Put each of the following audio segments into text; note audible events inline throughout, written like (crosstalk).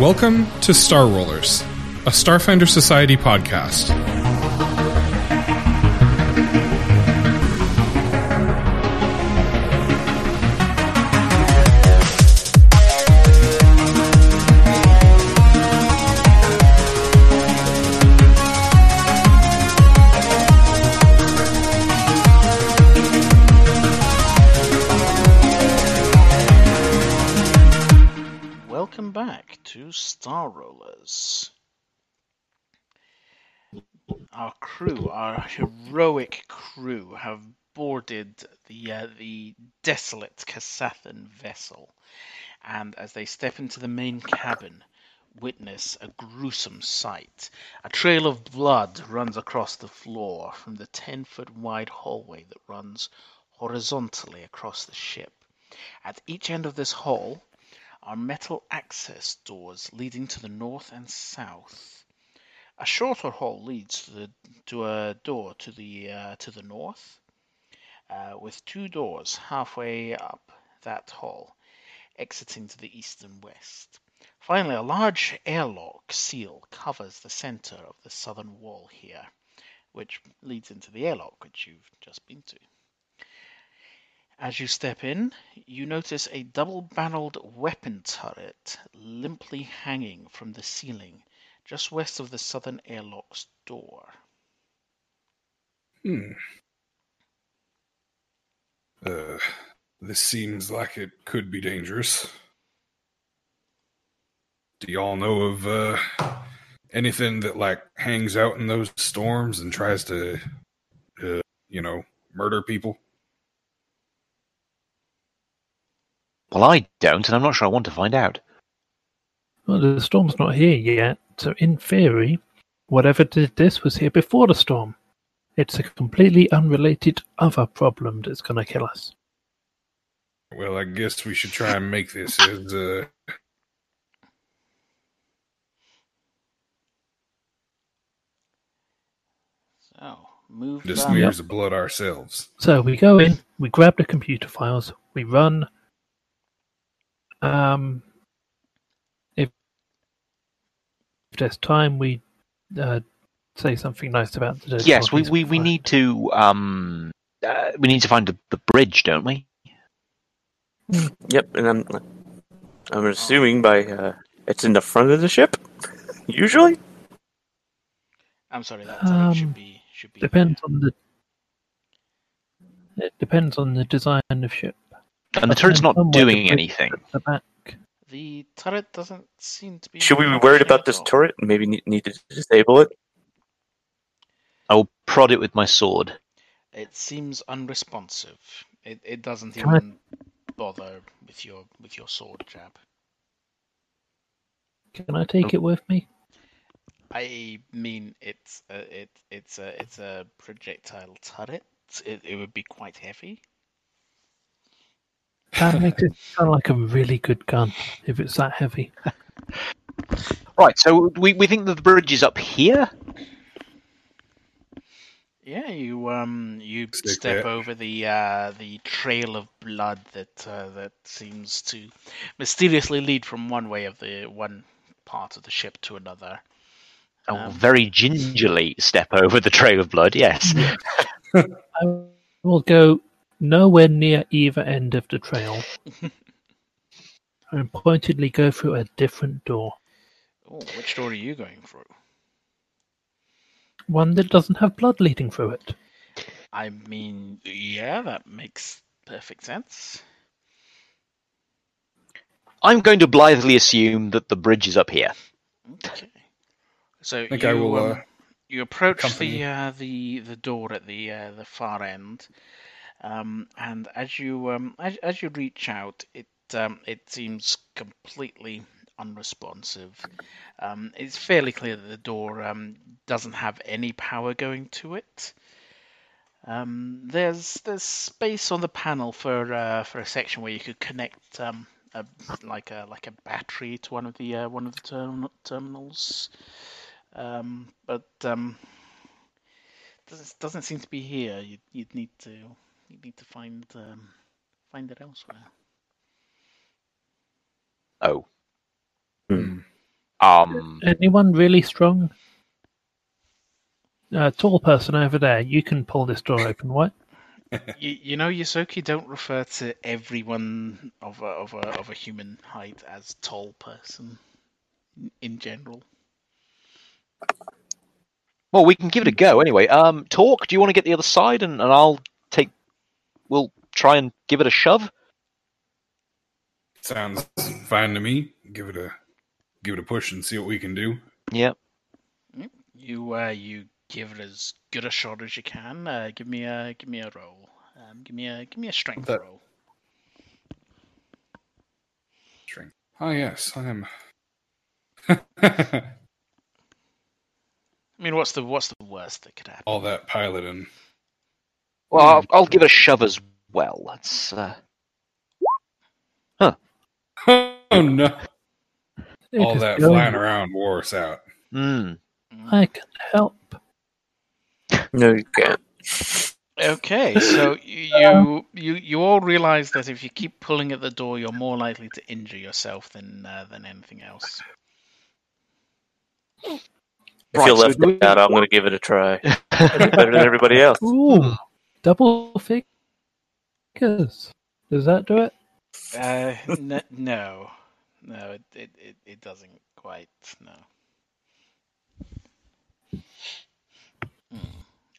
Welcome to Star Rollers, a Starfinder Society podcast. To Star Rollers. Our crew, our heroic crew, have boarded the uh, the desolate Kasathan vessel, and as they step into the main cabin, witness a gruesome sight. A trail of blood runs across the floor from the ten foot wide hallway that runs horizontally across the ship. At each end of this hall are metal access doors leading to the north and south. A shorter hall leads to, the, to a door to the uh, to the north, uh, with two doors halfway up that hall, exiting to the east and west. Finally, a large airlock seal covers the center of the southern wall here, which leads into the airlock which you've just been to. As you step in, you notice a double barreled weapon turret limply hanging from the ceiling just west of the southern airlock's door. Hmm. Uh, this seems like it could be dangerous. Do y'all know of uh, anything that like hangs out in those storms and tries to, uh, you know, murder people? Well, I don't, and I'm not sure I want to find out. Well, the storm's not here yet, so in theory, whatever did this was here before the storm. It's a completely unrelated other problem that's going to kill us. Well, I guess we should try and make this (laughs) as uh, So, move the smears of blood ourselves. So we go in, we grab the computer files, we run. Um, if, if there's time, we uh, say something nice about the dead yes, we, we, we need to um uh, we need to find the, the bridge, don't we? Yep, and I'm I'm assuming by uh, it's in the front of the ship. (laughs) Usually, I'm sorry, that turret should Um, be should be Depends on the. It depends on the design of ship. And the turret's not doing anything. The back. The turret doesn't seem to be. should we be worried about this turret? and Maybe need, need to disable it. I will prod it with my sword. It seems unresponsive. It it doesn't Can I- even bother with your with your sword jab. Can I take oh. it with me? I mean, it's a, it it's a it's a projectile turret. It it would be quite heavy. That makes it sound like a really good gun if it's that heavy. (laughs) Right, so we, we think that the bridge is up here. Yeah, you um you Stick step there. over the uh the trail of blood that uh, that seems to mysteriously lead from one way of the one part of the ship to another. I will Um, very gingerly step over the trail of blood. Yes. (laughs) I will go nowhere near either end of the trail (laughs) and pointedly go through a different door. Oh, which door are you going through? One that doesn't have blood leading through it. I mean, yeah, that makes perfect sense. I'm going to blithely assume that the bridge is up here. Okay. So think you, will, um, uh, you approach accompany the uh, the the door at the uh, the far end, um, and as you um, as, as you reach out, it um, it seems completely unresponsive. Um, it's fairly clear that the door um, doesn't have any power going to it. Um, there's there's space on the panel for uh, for a section where you could connect um, a, like a like a battery to one of the uh, one of the term- terminals, um, but um, doesn't doesn't seem to be here. You'd, you'd need to you need to find um, find it elsewhere. Oh, Hmm. Um, Anyone really strong? Uh, tall person over there, you can pull this door open. What? (laughs) You, you know, Ysoki don't refer to everyone of a, of a of a human height as tall person in- in general. well, we can give it a go anyway. Um, Torque. Do you want to get the other side, and, and I'll take. We'll try and give it a shove. Sounds fine to me. Give it a give it a push and see what we can do. Yeah. You uh, you give it as good a shot as you can. Uh, give me a give me a roll. Um, give me a give me a strength That- roll. Strength. Oh yes, I am. (laughs) I mean, what's the what's the worst that could happen? All that piloting. Well, I'll, I'll give it a shove as well. Let's. Uh... Oh no! All that going. flying around wore us out. Mm. I can help. No, you can't. Okay, so (laughs) you you you all realize that if you keep pulling at the door, you're more likely to injure yourself than uh, than anything else. If Right, you so left do out, I'm going to give it a try. (laughs) Better than everybody else. Ooh, double figures. Does that do it? Uh, n- no, no, it, it it it doesn't quite. No. Hmm.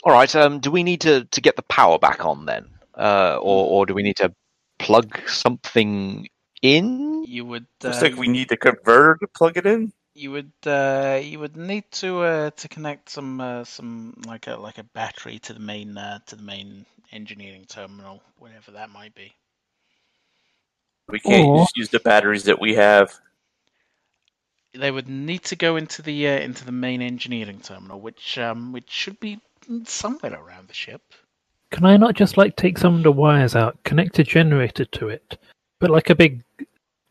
All right. Um, do we need to, to get the power back on then, uh, or or do we need to plug something in? You would. Looks uh, like we need a converter to plug it in. You would uh, you would need to uh, to connect some uh, some like a like a battery to the main uh, to the main engineering terminal, whatever that might be. We can't Or- just use the batteries that we have. They would need to go into the uh, into the main engineering terminal, which um which should be somewhere around the ship. Can I not just like take some of the wires out, connect a generator to it, put like a big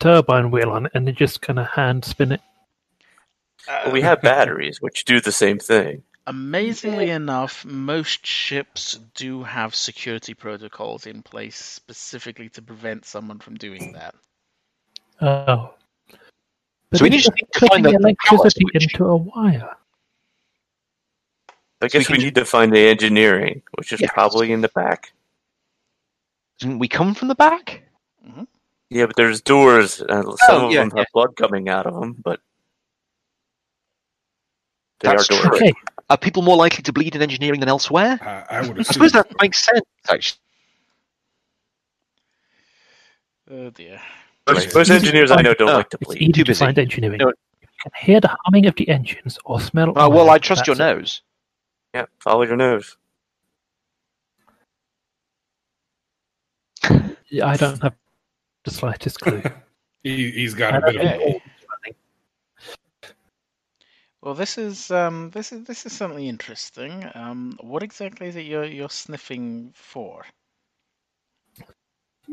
turbine wheel on it, and then just kind of hand spin it? Uh, We have batteries, which do the same thing. Amazingly enough, most ships do have security protocols in place specifically to prevent someone from doing that. Oh. But So we it's need to find the power electricity switch. into a wire. I So we guess we, need to find the engineering, which is Yes. probably in the back. Didn't we come from the back? Yeah, but there's doors, and some Oh, of yeah, them have blood coming out of them, but they That's are true. Okay, Are people more likely to bleed in engineering than elsewhere? I, I would I suppose that makes sense. Actually, Oh dear. Most, most engineers I know don't like to it's bleed. easy Too to busy. find engineering. No. You can hear the humming of the engines or smell. oh, well. I trust your That's it. nose. Yeah, follow your nose. Yeah, I don't have the slightest clue. (laughs) he, he's got I a bit of don't a Okay. cold. Well, this is um, this is this is something interesting. Um, what exactly is it you're you're sniffing for?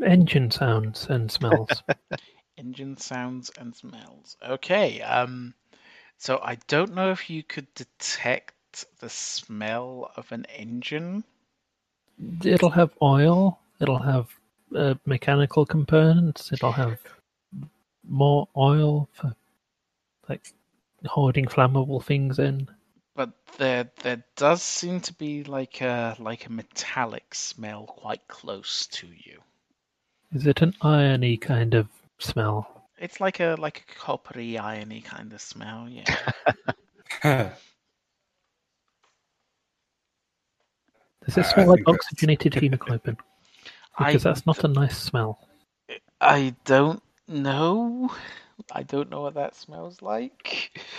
Engine sounds and smells. (laughs) Engine sounds and smells. Okay. Um, so I don't know if you could detect the smell of an engine. it'll have oil. It'll have uh, mechanical components. It'll have more oil for like holding flammable things in. But there there does seem to be like a like a metallic smell quite close to you. Is it an irony kind of smell? It's like a like a coppery irony kind of smell, yeah. (laughs) (laughs) Does it uh, I- I smell like oxygenated hemoglobin? (laughs) I Because that's not a nice smell. I don't know. I don't know what that smells like. (laughs)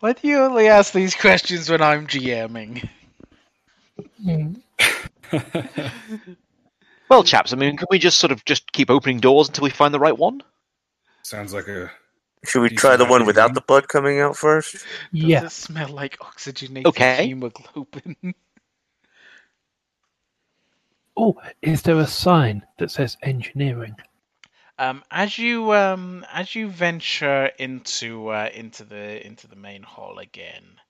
Why do you only ask these questions when I'm GMing? (laughs) Well, chaps, I mean, can we just sort of just keep opening doors until we find the right one? Sounds like a. Should we try the one without the blood coming out first? Does Yeah, it smell like oxygenated Okay. hemoglobin? Oh, is there a sign that says engineering? Um, as you um, as you venture into uh, into the into the main hall again,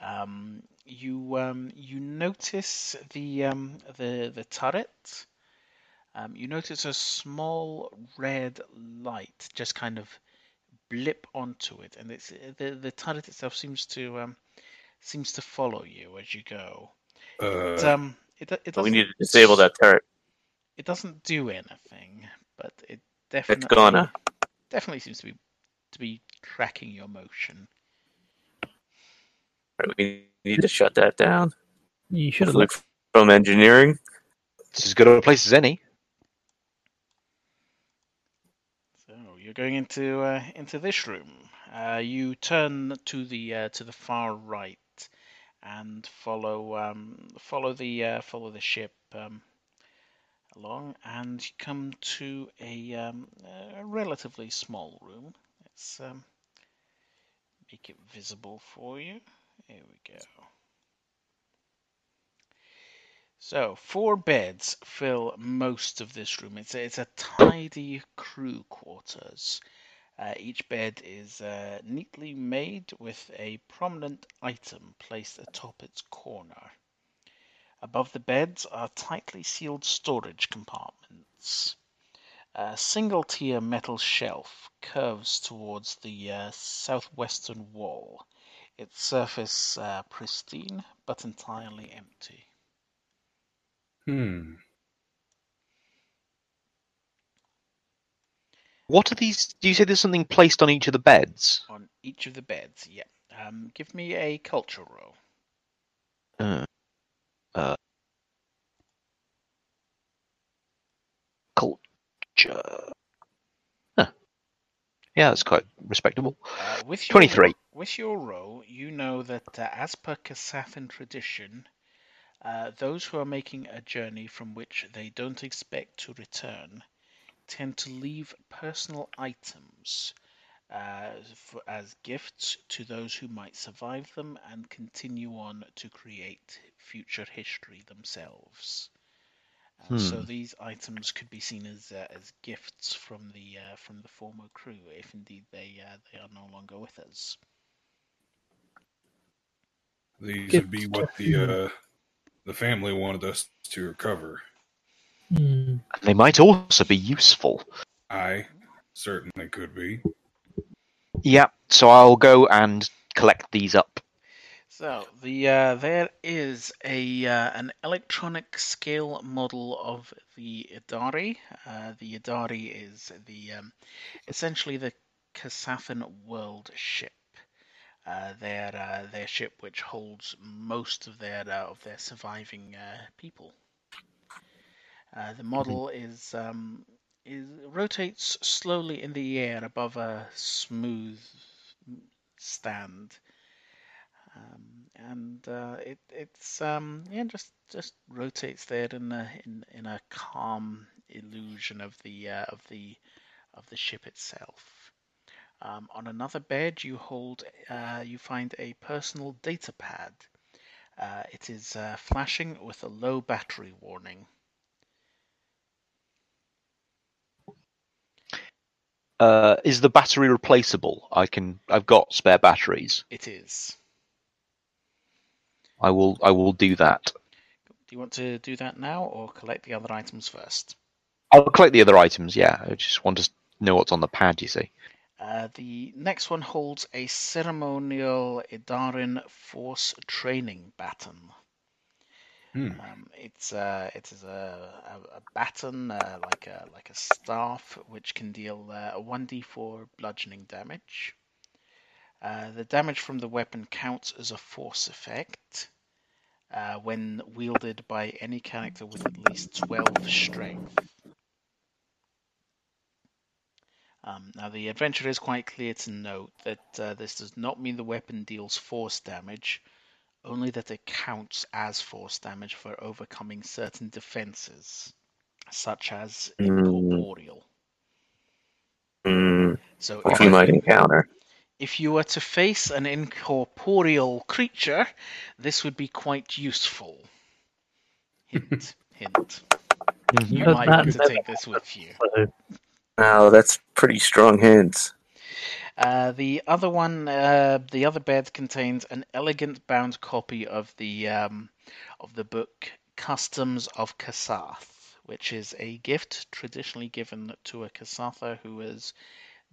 um, you um, you notice the um, the the turret. Um, you notice a small red light just kind of blip onto it, and it's the the turret itself seems to um, seems to follow you as you go. It, Uh, um, it, it we need to disable that turret. it doesn't do anything, but it It's definitely gonna. definitely seems to be to be tracking your motion. We need to shut that down. You should have Look looked. from engineering. It's as good a place as any. So you're going into uh, into this room. Uh, you turn to the uh, to the far right and follow um, follow the uh, follow the ship um, along, and you come to a, um, a relatively small room. Let's um, make it visible for you. Here we go. So four beds fill most of this room. It's a, it's a tidy crew quarters. Uh, each bed is uh, neatly made with a prominent item placed atop its corner. Above the beds are tightly sealed storage compartments. A single tier metal shelf curves towards the uh, southwestern wall, its surface uh, pristine but entirely empty. hmm. What are these? Do you say there's something placed on each of the beds? On each of the beds, yeah. Um, give me a culture roll. Uh, uh, culture. Huh. Yeah, that's quite respectable. Uh, with your 23. With your roll, you know that uh, as per Kasathan tradition, uh, those who are making a journey from which they don't expect to return tend to leave personal items uh, for, as gifts to those who might survive them and continue on to create future history themselves. Uh, So Hmm. these items could be seen as uh, as gifts from the uh, from the former crew, if indeed they uh, they are no longer with us. These Get would be what the uh, the family wanted us to recover. Hmm. They might also be useful. I certainly could be. Yeah, so I'll go and collect these up. So the uh, there is a uh, an electronic scale model of the Idari. Uh, the Idari is the um, essentially the Kasathan world ship. Uh, their uh, their ship which holds most of their uh, of their surviving uh, people. Uh, the model is um, is rotates slowly in the air above a smooth stand. Um, and uh, it it's um, yeah just just rotates there in a in, in a calm illusion of the uh, of the of the ship itself. Um, on another bed, you hold uh, you find a personal data pad. Uh, it is uh, flashing with a low battery warning. Uh, is the battery replaceable? I can. I've got spare batteries. It is. I will. I will do that. Do you want to do that now or collect the other items first? I'll collect the other items. Yeah, I just want to know what's on the pad. You see. Uh, the next one holds a ceremonial Idarin Force training baton. Hmm. Um, it's uh, it is a, a, a baton uh, like a like a staff which can deal uh, a one d four bludgeoning damage. Uh, the damage from the weapon counts as a force effect uh, when wielded by any character with at least twelve strength. Um, now, the adventure is quite clear to note that uh, this does not mean the weapon deals force damage, only that it counts as force damage for overcoming certain defenses, such as Mm. incorporeal. Mm, So, which if, we might encounter. if you were to face an incorporeal creature, this would be quite useful. Hint, (laughs) hint. You might that- want to take this with you. (laughs) So, Wow, that's pretty strong hints. Uh, the other one, uh, the other bed contains an elegant bound copy of the um, of the book Customs of Kasath, which is a gift traditionally given to a Kasatha who has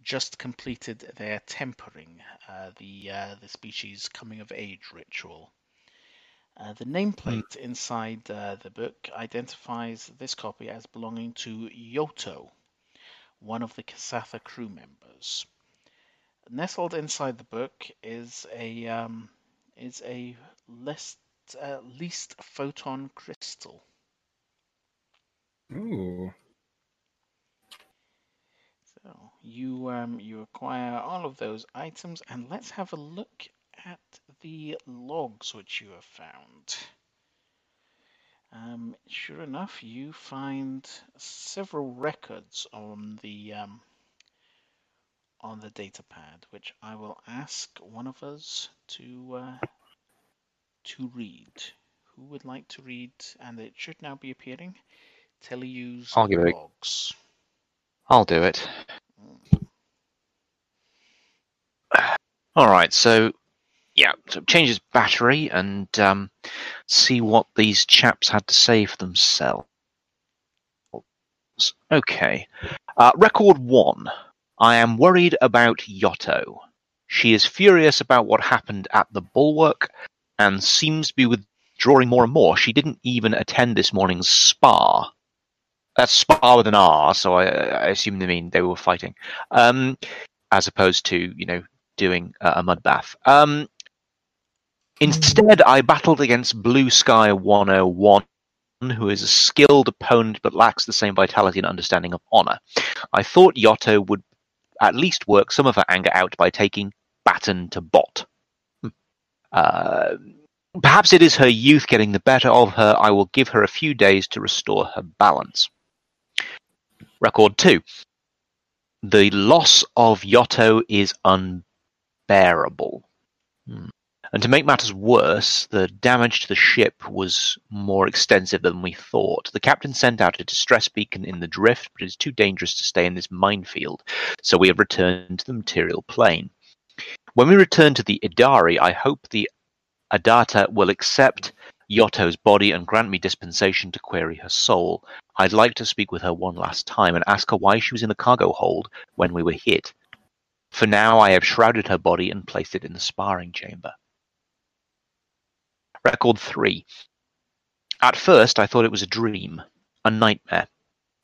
just completed their tempering, uh, the uh, the species coming of age ritual. Uh, the nameplate inside uh, the book identifies this copy as belonging to Yoto, one of the Kasatha crew members. Nestled inside the book is a um, is a least, uh, least photon crystal. Ooh. So you um, you acquire all of those items, and let's have a look at the logs which you have found. Um, sure enough, you find several records on the um, on the data pad, which I will ask one of us to uh, to read. Who would like to read? And it should now be appearing. Teleuse I'll give it logs. I'll do it. Mm. All right, so yeah, so change his battery and um, see what these chaps had to say for themselves. Okay, uh, record one. I am worried about Yotto. She is furious about what happened at the bulwark and seems to be withdrawing more and more. She didn't even attend this morning's spa. That's spa with an R, so I, I assume they mean they were fighting, um, as opposed to you know doing uh, a mud bath. Um, instead, I battled against Blue Sky 101, who is a skilled opponent but lacks the same vitality and understanding of honor. I thought Yotto would at least work some of her anger out by taking Batten to bot. Hmm. Uh, perhaps it is her youth getting the better of her. I will give her a few days to restore her balance. Record 2. The loss of Yotto is unbearable. Hmm. And to make matters worse, the damage to the ship was more extensive than we thought. The captain sent out a distress beacon in the drift, but it is too dangerous to stay in this minefield, so we have returned to the material plane. When we return to the Idari, I hope the Adata will accept Yotto's body and grant me dispensation to query her soul. I'd like to speak with her one last time and ask her why she was in the cargo hold when we were hit. For now, I have shrouded her body and placed it in the sparring chamber. Record 3. At first, I thought it was a dream, a nightmare.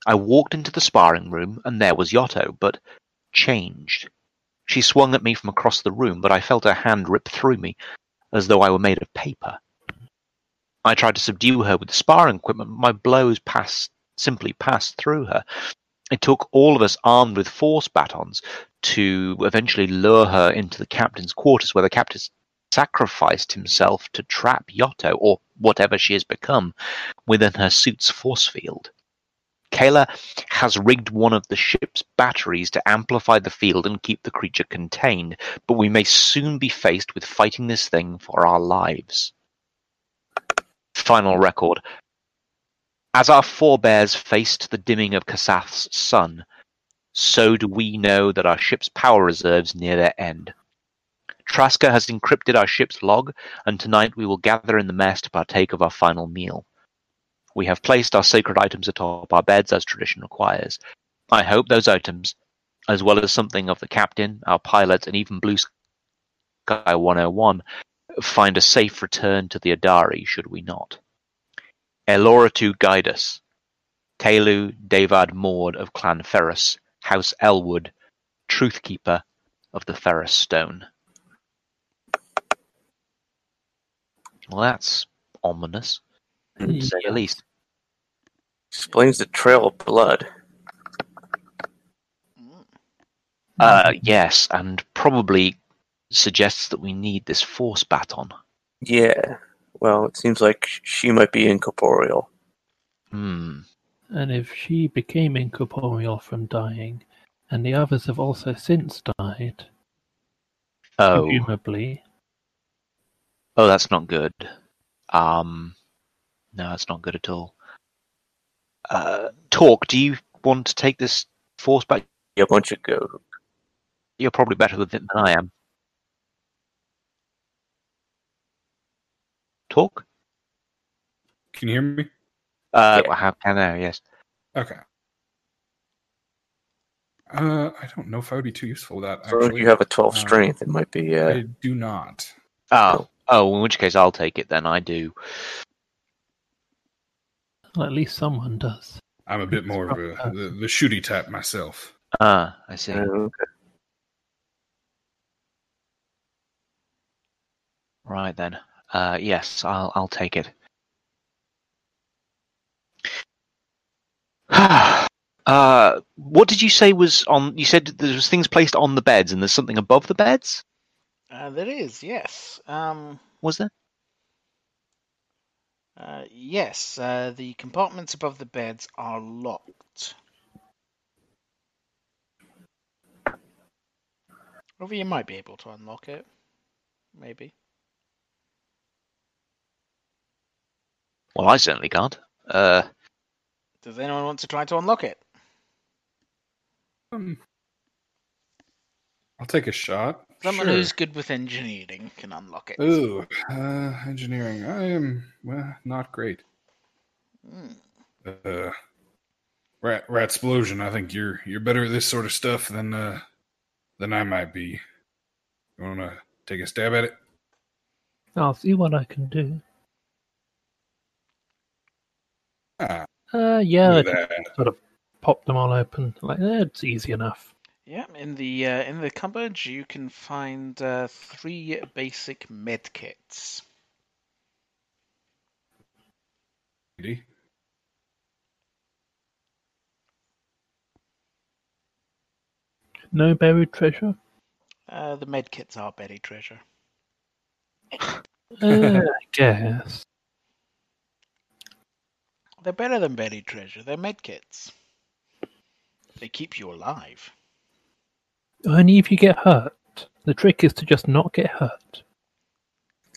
I walked into the sparring room, and there was Yotto, but changed. She swung at me from across the room, but I felt her hand rip through me, as though I were made of paper. I tried to subdue her with the sparring equipment, but my blows passed, simply passed through her. It took all of us armed with force batons to eventually lure her into the captain's quarters, where the captain sacrificed himself to trap Yotto, or whatever she has become, within her suit's force field. Kayla has rigged one of the ship's batteries to amplify the field and keep the creature contained, but we may soon be faced with fighting this thing for our lives. Final record. As our forebears faced the dimming of Kasath's sun, so do we know that our ship's power reserves near their end. Traska has encrypted our ship's log, and tonight we will gather in the mess to partake of our final meal. We have placed our sacred items atop our beds as tradition requires. I hope those items, as well as something of the captain, our pilots, and even Blue Sky 101, find a safe return to the Idari should we not. Elora to guide us. Kalu Davad Maud of Clan Ferris, House Elwood, Truthkeeper of the Ferris Stone. Well, that's ominous, to say the least. Explains the trail of blood. Mm. Uh, yes, and probably suggests that we need this force baton. Yeah. Well, it seems like she might be incorporeal. Hmm. And if she became incorporeal from dying, and the others have also since died, Oh, presumably, oh, that's not good. Um, no, that's not good at all. Uh, Torque. Do you want to take this force back? Yeah, why don't you go? You're probably better with it than I am. Torque. Can you hear me? Uh, Yeah. how can I? Yes. Okay. Uh, I don't know if I would be too useful with that. So if you have a 12 Uh, strength, it might be. Uh, I do not. Oh, oh, in which case I'll take it then. I do. Well, at least someone does. I'm a bit more of a (laughs) the, the shooty type myself. Ah, I see. uh, okay. Right then. Uh, yes, I'll I'll take it. (sighs) uh, what did you say was on? You said there was things placed on the beds, and there's something above the beds. Uh, there is, yes. Um, Was there? uh, yes, uh, the compartments above the beds are locked. However, you might be able to unlock it. Maybe. Well, I certainly can't. Uh, Does anyone want to try to unlock it? Um, I'll take a shot. Someone Sure. who's good with engineering can unlock it. Ooh, uh, engineering. I am well, not great. Hmm. Uh, rat rat explosion. I think you're you're better at this sort of stuff than uh than I might be. You wanna take a stab at it? I'll see what I can do. Ah, Uh, yeah, I can sort of pop them all open. Like, eh, it's easy enough. Yeah, in the uh, in the cupboard you can find uh, three basic med kits. lady. No buried treasure? Uh, the med kits are buried treasure. Uh, I guess. They're better than buried treasure. They're med kits. They keep you alive. Only if you get hurt. The trick is to just not get hurt.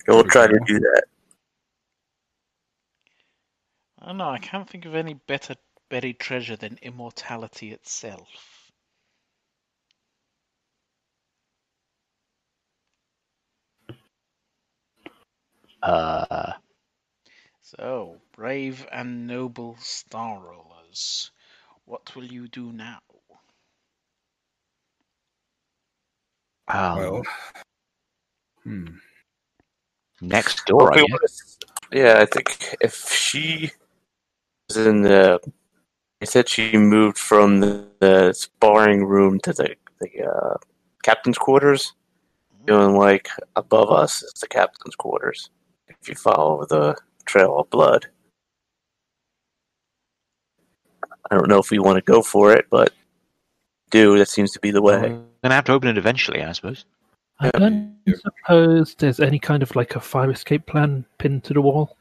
We'll try to do that. I don't know. I can't think of any better buried treasure than immortality itself. uh, So, brave and noble star rollers, what will you do now? Um, Well, hmm. next door, I guess. yeah, I think if she was in the, I said she moved from the, the sparring room to the the uh, captain's quarters. Feeling like above us is the captain's quarters. If you follow the trail of blood, I don't know if we want to go for it, but do that seems to be the way. We're gonna have to open it eventually, I suppose. I don't Yeah. suppose there's any kind of like a fire escape plan pinned to the wall.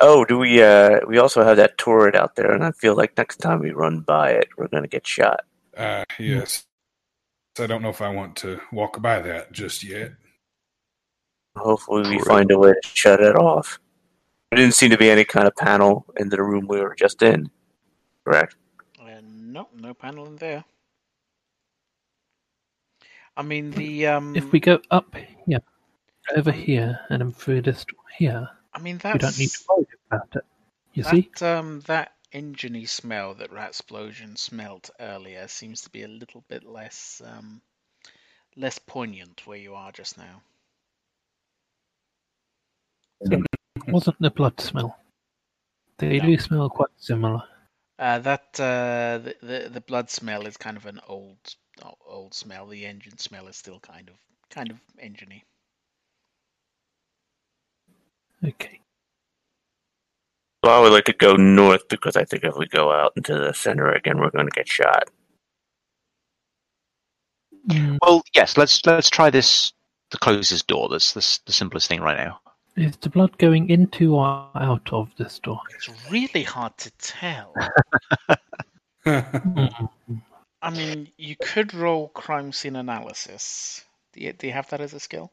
Oh, do we? Uh, we also have that turret out there, and I feel like next time we run by it, we're gonna get shot. Uh, yes. So I don't know if I want to walk by that just yet. Hopefully, we Correct. find a way to shut it off. There didn't seem to be any kind of panel in the room we were just in. Correct. Uh, no, no panel in there. I mean the um. If we go up here, over here, and then through this door here, I mean we don't need to worry about it. You see? that um that engine smell that Rat Explosion smelled earlier seems to be a little bit less um less poignant where you are just now. it wasn't the blood smell. They No. do smell quite similar. Uh, that uh, the, the the blood smell is kind of an old old smell. The engine smell is still kind of kind of enginey. Okay. So I would like to go north because I think if we go out into the center again, we're going to get shot. Mm, Well, yes. Let's let's try this. The closest door. That's the, the simplest thing right now. Is the blood going into or out of this door? It's really hard to tell. (laughs) Mm, I mean, you could roll crime scene analysis. Do you, do you have that as a skill?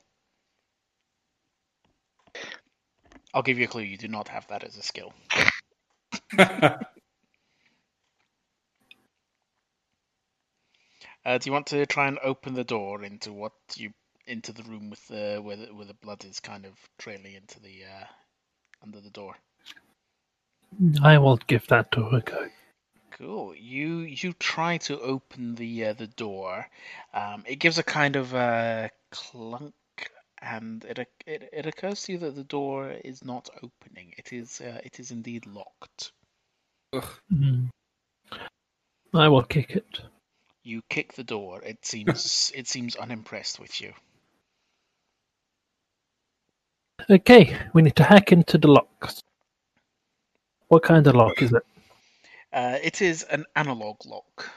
I'll give you a clue. You do not have that as a skill. (laughs) Uh, do you want to try and open the door into what you into the room with the where the, where the blood is kind of trailing into the uh, under the door? I will give that to a go. Cool. You you try to open the uh, the door. Um, it gives a kind of a clunk, and it, it it occurs to you that the door is not opening. It is uh, it is indeed locked. Hmm. I will kick it. You kick the door. It seems (laughs) it seems unimpressed with you. Okay, we need to hack into the locks. What kind of lock is it? Uh, it is an analog lock.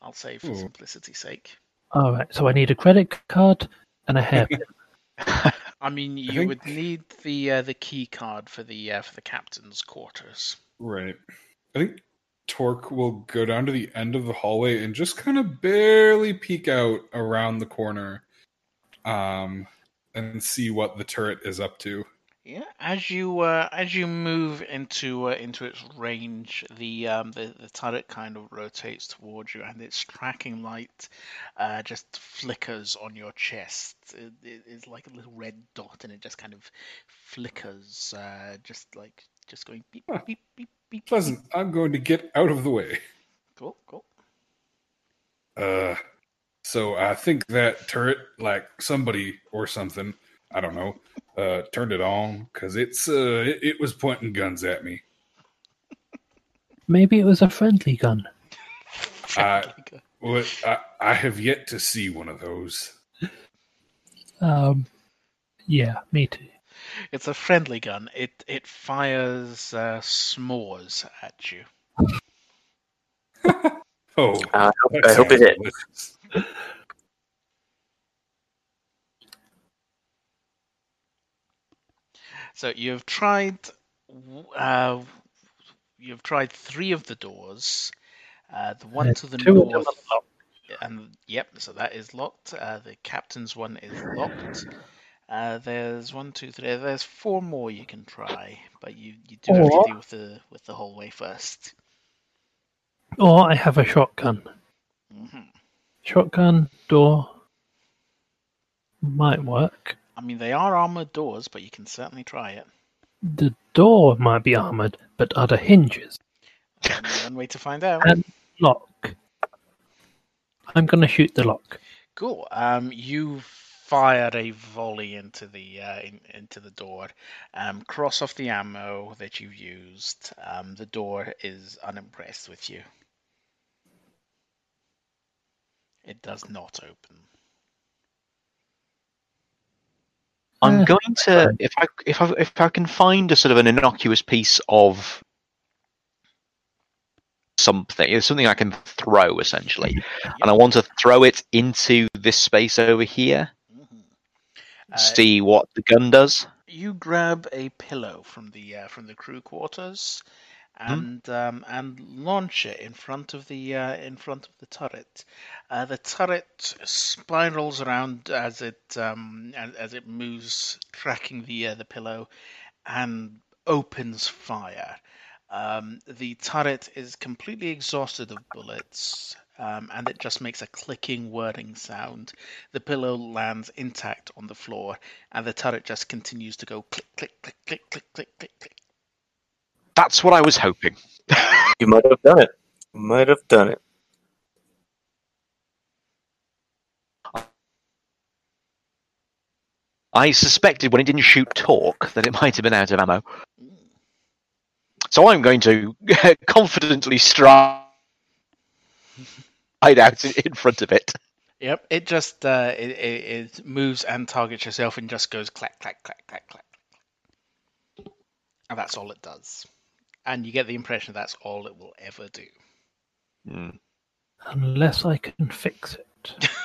I'll say for Ooh. simplicity's sake. All right, so I need a credit card and a hairpin. (laughs) (laughs) I mean, you think- would need the uh, the key card for the uh, for the captain's quarters. Right. I think Torque will go down to the end of the hallway and just kind of barely peek out around the corner um, and see what the turret is up to. Yeah, as you uh, as you move into uh, into its range, the um, the the turret kind of rotates towards you, and its tracking light uh, just flickers on your chest. It, it is like a little red dot, and it just kind of flickers, uh, just like just going beep Huh. beep beep beep. Pleasant. I'm going to get out of the way. Cool, cool. Uh, so I think that turret, like somebody or something, I don't know, uh, turned it on because it's uh, it, it was pointing guns at me. Maybe it was a friendly gun. Uh, Friendly gu- What I, I have yet to see one of those. Um, yeah, me too. It's a friendly gun. It it fires uh, s'mores at you. (laughs) Oh, Uh, I hope, I hope it sounds hit. delicious. So you've tried, uh, you've tried three of the doors. Uh, the one Uh, to the two north, and yep, so that is locked. Uh, the captain's one is locked. Uh, there's one, two, three. There's four more you can try, but you, you do have to deal with the with the hallway first. Or I have a shotgun. hmm Shotgun door might work. I mean, they are armored doors, but you can certainly try it. The door might be armored, but are the hinges one way to find out. And- lock? I'm gonna shoot the lock. Cool. Um, you fire a volley into the uh, in, into the door. Um, cross off the ammo that you've used. Um, the door is unimpressed with you. It does not open. I'm going to if I if I if I can find a sort of an innocuous piece of something, something I can throw essentially, and I want to throw it into this space over here. Mhm. Uh, see what the gun does. you grab a pillow from the uh, from the crew quarters and um, and launch it in front of the uh, in front of the turret. Uh, the turret spirals around as it um, as, as it moves, tracking the uh, the pillow, and opens fire. Um, the turret is completely exhausted of bullets, um, and it just makes a clicking, whirring sound. The pillow lands intact on the floor, and the turret just continues to go click, click, click, click, click, click, click, click. That's what I was hoping. You might have done it. You might have done it. I suspected when it didn't shoot Torque that it might have been out of ammo. Mm. So I'm going to (laughs) confidently stride out in in front of it. Yep, it just uh, it, it, it moves and targets yourself and just goes clack, clack, clack, clack, clack. And that's all it does. And you get the impression that's all it will ever do. Hmm. Unless I can fix it. (laughs)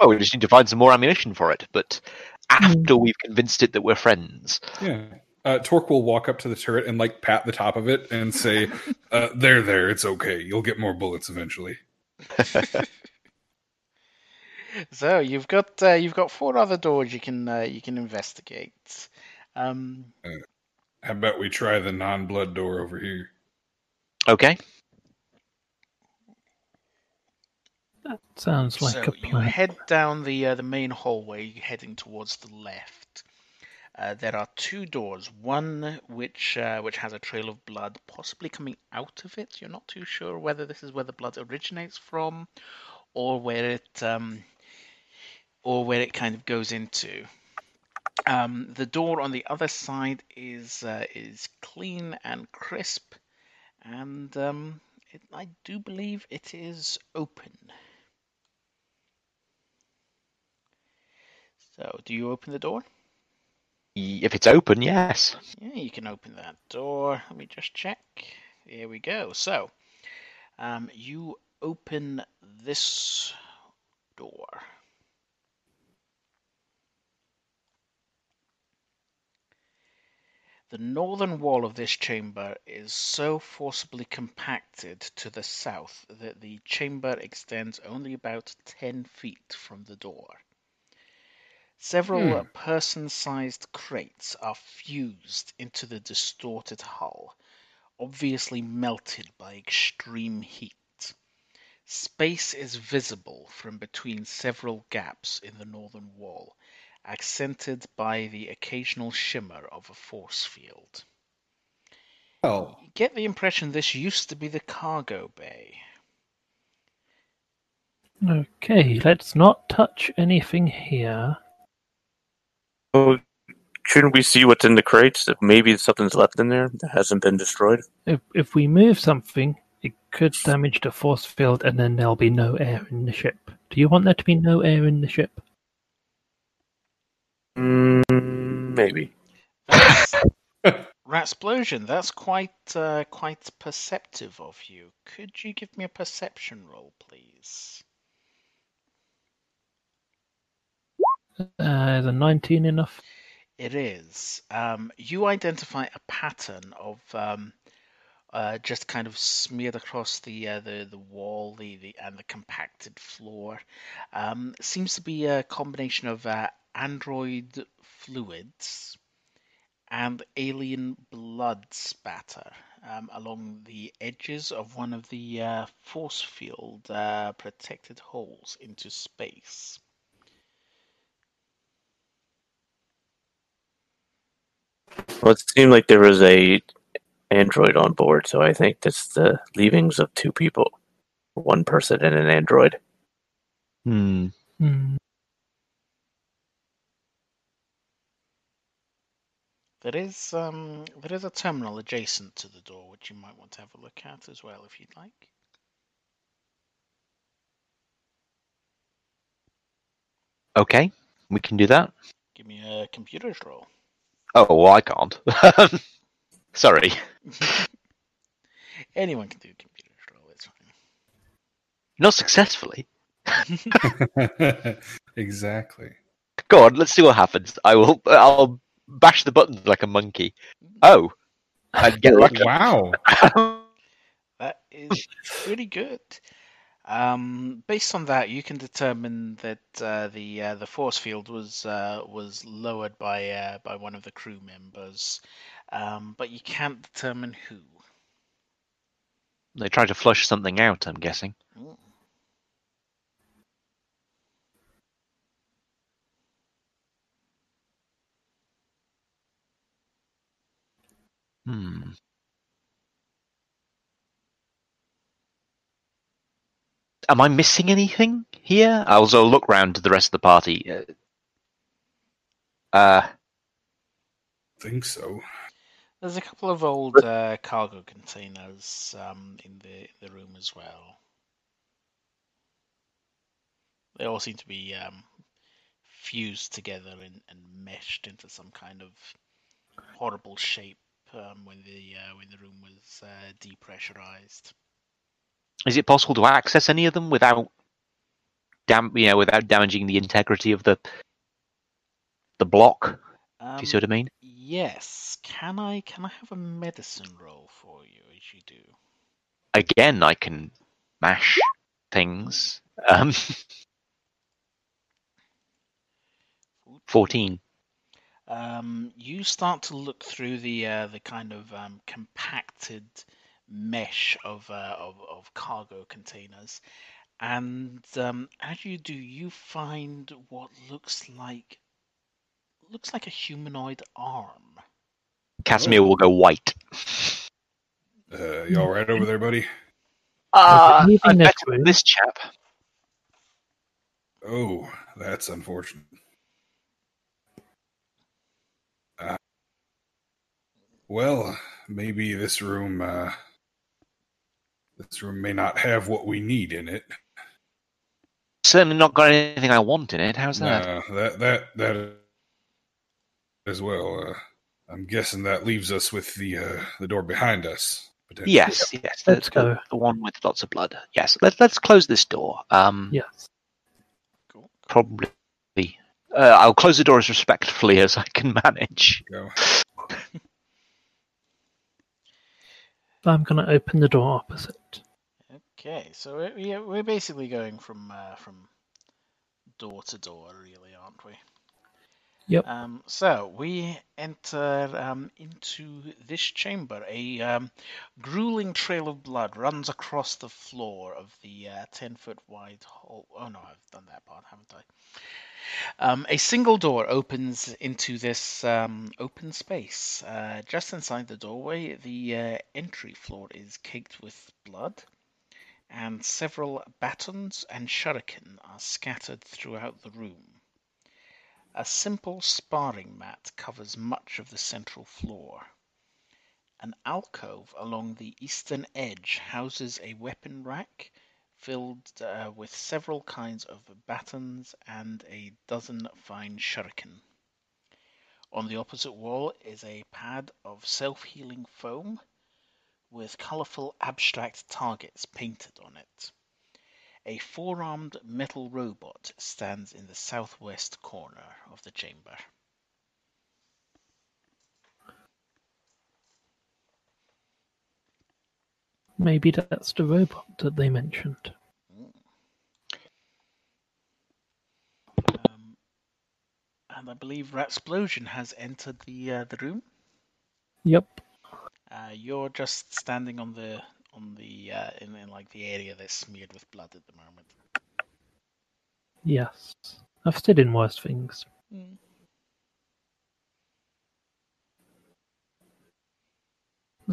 Oh, we just need to find some more ammunition for it. But after we've convinced it that we're friends, Yeah. Uh, Torque will walk up to the turret and like pat the top of it and say, (laughs) uh, "There, there, it's okay. You'll get more bullets eventually." (laughs) So you've got uh, you've got four other doors you can uh, you can investigate. Um, How about we try the non-blood door over here? okay. That sounds like so a you plan. head down the uh, the main hallway, heading towards the left. Uh, there are two doors. One which uh, which has a trail of blood, possibly coming out of it. You're not too sure whether this is where the blood originates from, or where it um, or where it kind of goes into. Um, the door on the other side is uh, is clean and crisp, and um, it, I do believe it is open. So, do you open the door? If it's open, yes. Yeah, you can open that door. Let me just check. Here we go. So, um, you open this door. The northern wall of this chamber is so forcibly compacted to the south that the chamber extends only about 10 feet from the door. Several Hmm. person sized crates are fused into the distorted hull, obviously melted by extreme heat. Space is visible from between several gaps in the northern wall, accented by the occasional shimmer of a force field. Oh. You get the impression this used to be the cargo bay. Okay, let's not touch anything here. Oh, shouldn't we see what's in the crates? If maybe something's left in there that hasn't been destroyed. If if we move something, it could damage the force field, and then there'll be no air in the ship. Do you want there to be no air in the ship? Mm, maybe. That's, (laughs) Ratsplosion, that's quite uh, quite perceptive of you. Could you give me a perception roll, please? Uh, is a 19 enough? It is. Um, you identify a pattern of um, uh, just kind of smeared across the uh, the the wall, the, the and the compacted floor. Um, seems to be a combination of uh, android fluids and alien blood spatter um, along the edges of one of the uh, force field uh, protected holes into space. Well, it seemed like there was a android on board, so I think that's the leavings of two people, one person and an android. Hmm. Hmm. There is um there is a terminal adjacent to the door which you might want to have a look at as well if you'd like. Okay, we can do that. Give me a computer's roll. Oh, well, I can't. (laughs) Sorry. (laughs) Anyone can do a computer's roll, it's fine. Not successfully. (laughs) exactly. Go on, let's see what happens. I will. I'll bash the buttons like a monkey. Oh, I'd get lucky. Wow. (laughs) That is pretty good. Um, based on that, you can determine that uh, the uh, the force field was uh, was lowered by uh, by one of the crew members, um, but you can't determine who. they tried to flush something out. I'm guessing. Mm. Hmm. Am I missing anything here? I'll also look round to the rest of the party. Uh, uh think so. There's a couple of old uh, cargo containers um, in the the room as well. They all seem to be um, fused together and, and meshed into some kind of horrible shape um, when the uh, when the room was uh, depressurized. is it possible to access any of them without dam- you know, without damaging the integrity of the the block? Um, if you see what I mean? Yes. Can I can I have a medicine roll for you as you do? Again, I can mash things. Um, (laughs) fourteen. Um, you start to look through the uh, the kind of um, compacted mesh of, uh, of of cargo containers, and um, as you do, you find what looks like looks like a humanoid arm. Casimir will go white. Uh, you all right over there, buddy? Ah, leaving I'm this better than this chap. Oh, that's unfortunate. Well, maybe this room, uh, this room may not have what we need in it. Certainly not got anything I want in it. How's that? No, that that that as well. Uh, I'm guessing that leaves us with the uh, the door behind us. potentially. Yes, yes. The, Let's go. The one with lots of blood. Yes. Let's let's close this door. Um, Yes. Cool. probably. Uh, I'll close the door as respectfully as I can manage. Go. I'm going to open the door opposite. Okay, so we're- we're basically going from uh, from door to door, really, aren't we? Yep. Um, so we enter um, into this chamber. A um, grueling trail of blood runs across the floor of the uh, ten foot wide hall. Oh no, I've done that part, haven't I? Um, a single door opens into this um, open space. Uh, just inside the doorway, the uh, entry floor is caked with blood, and several batons and shuriken are scattered throughout the room. A simple sparring mat covers much of the central floor. An alcove along the eastern edge houses a weapon rack filled uh, with several kinds of batons and a dozen fine shuriken. On the opposite wall is a pad of self healing foam with colourful abstract targets painted on it. A four armed metal robot stands in the southwest corner of the chamber. Maybe that's the robot that they mentioned. Um, and I believe Ratsplosion has entered the uh, the room. Yep. Uh, you're just standing on the on the uh, in, in like the area that's smeared with blood at the moment. Yes. I've stood in worse things.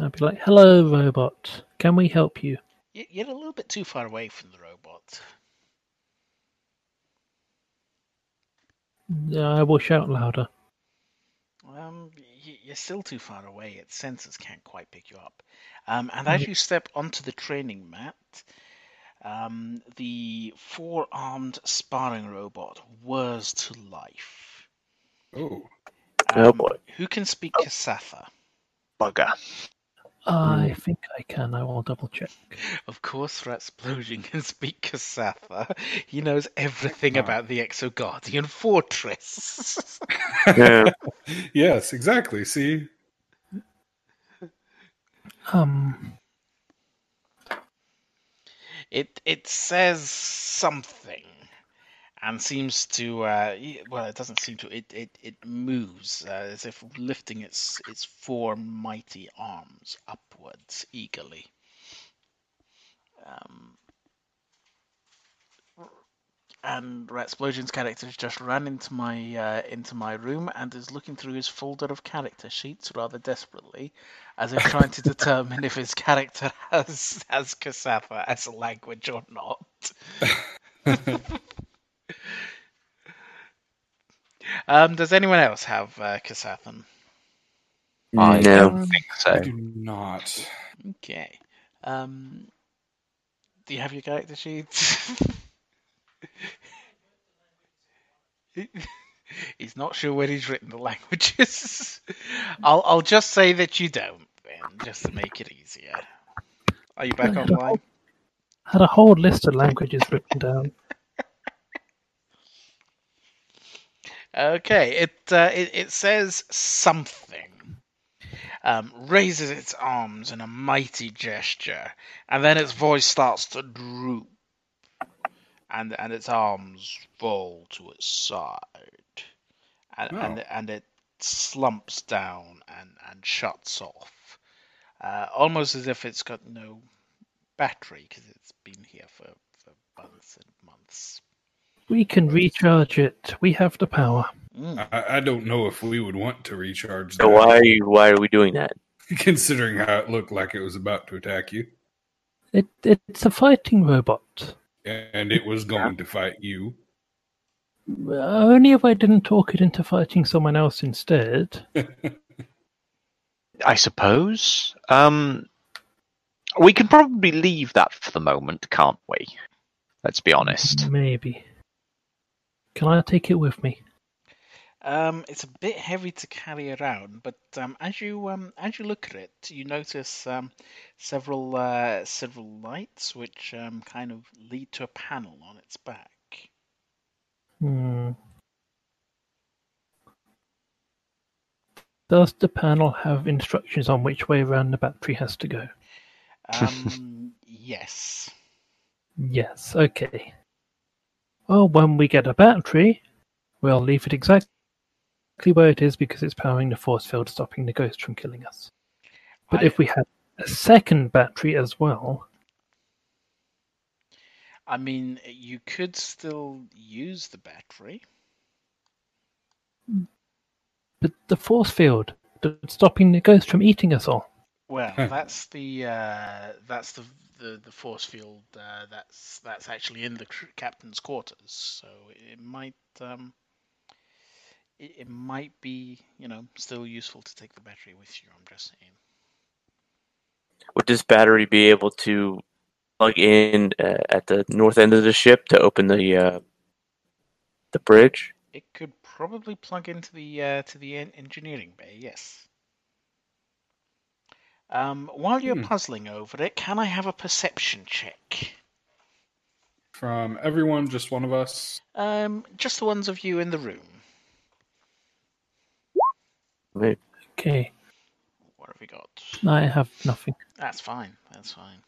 I'd be like, hello, robot. Can we help you? You're a little bit too far away from the robot. I will shout louder. Um, you're still too far away. Its sensors can't quite pick you up. Um, and as you step onto the training mat, um, the four-armed sparring robot whirs to life. Oh, Oh, Um, boy. Who can speak Kasatha? Bugger. I think I can. I will double check. Of course, Ratsplosion can speak Kasatha. He knows everything Ah. about the Exo Guardian Fortress. (laughs) Yeah. yes, exactly. See, Um, it it says something and seems to uh, well it doesn't seem to it it, it moves uh, as if lifting its its four mighty arms upwards eagerly. Um, and Ratsplosion's character has just ran into my uh, into my room and is looking through his folder of character sheets rather desperately, as if trying to (laughs) determine if his character has has Kasatha as a language or not. (laughs) Um, does anyone else have uh, Kasathan? I no. don't think I so. do not. Okay. Um, do you have your character sheets? (laughs) (laughs) he's not sure where he's written the languages. (laughs) I'll I'll just say that you don't, then, just to make it easier. Are you back I had a online? whole- had a whole list of languages written down. Okay, it uh, it, it says something. Um, raises its arms in a mighty gesture, and then its voice starts to droop, and and its arms fall to its side, and and, Oh. and it slumps down and and shuts off, uh, almost as if it's got no battery because it's been here for, for months and months. We can recharge it. We have the power. Mm. I, I don't know if we would want to recharge So that, why why are we doing that? (laughs) considering how it looked like it was about to attack you, It it's a fighting robot. And it was going to fight you. Only if I didn't talk it into fighting someone else instead. (laughs) I suppose. Um, we can probably leave that for the moment, can't we? Let's be honest. Maybe. Can I take it with me? Um, it's a bit heavy to carry around, but um, as you um, as you look at it, you notice um, several uh, several lights which um, kind of lead to a panel on its back. Hmm. Does the panel have instructions on which way around the battery has to go? (laughs) Um, yes. Yes, okay. Well, when we get a battery, we'll leave it exactly where it is because it's powering the force field, stopping the ghost from killing us. But I- if we had a second battery as well, I mean, you could still use the battery. but the force field, that's stopping the ghost from eating us all. Well, that's the uh, that's the, the the force field uh, that's that's actually in the captain's quarters. So it might um, it, it might be you know still useful to take the battery with you. I'm just saying. Would this battery be able to plug in uh, at the north end of the ship to open the uh, the bridge? It could probably plug into the uh, to the engineering bay. Yes. Um, while you're Hmm. puzzling over it, can I have a perception check? From everyone, just one of us. Um, just the ones of you in the room. Maybe. Okay, What have we got? I have nothing. That's fine. That's fine.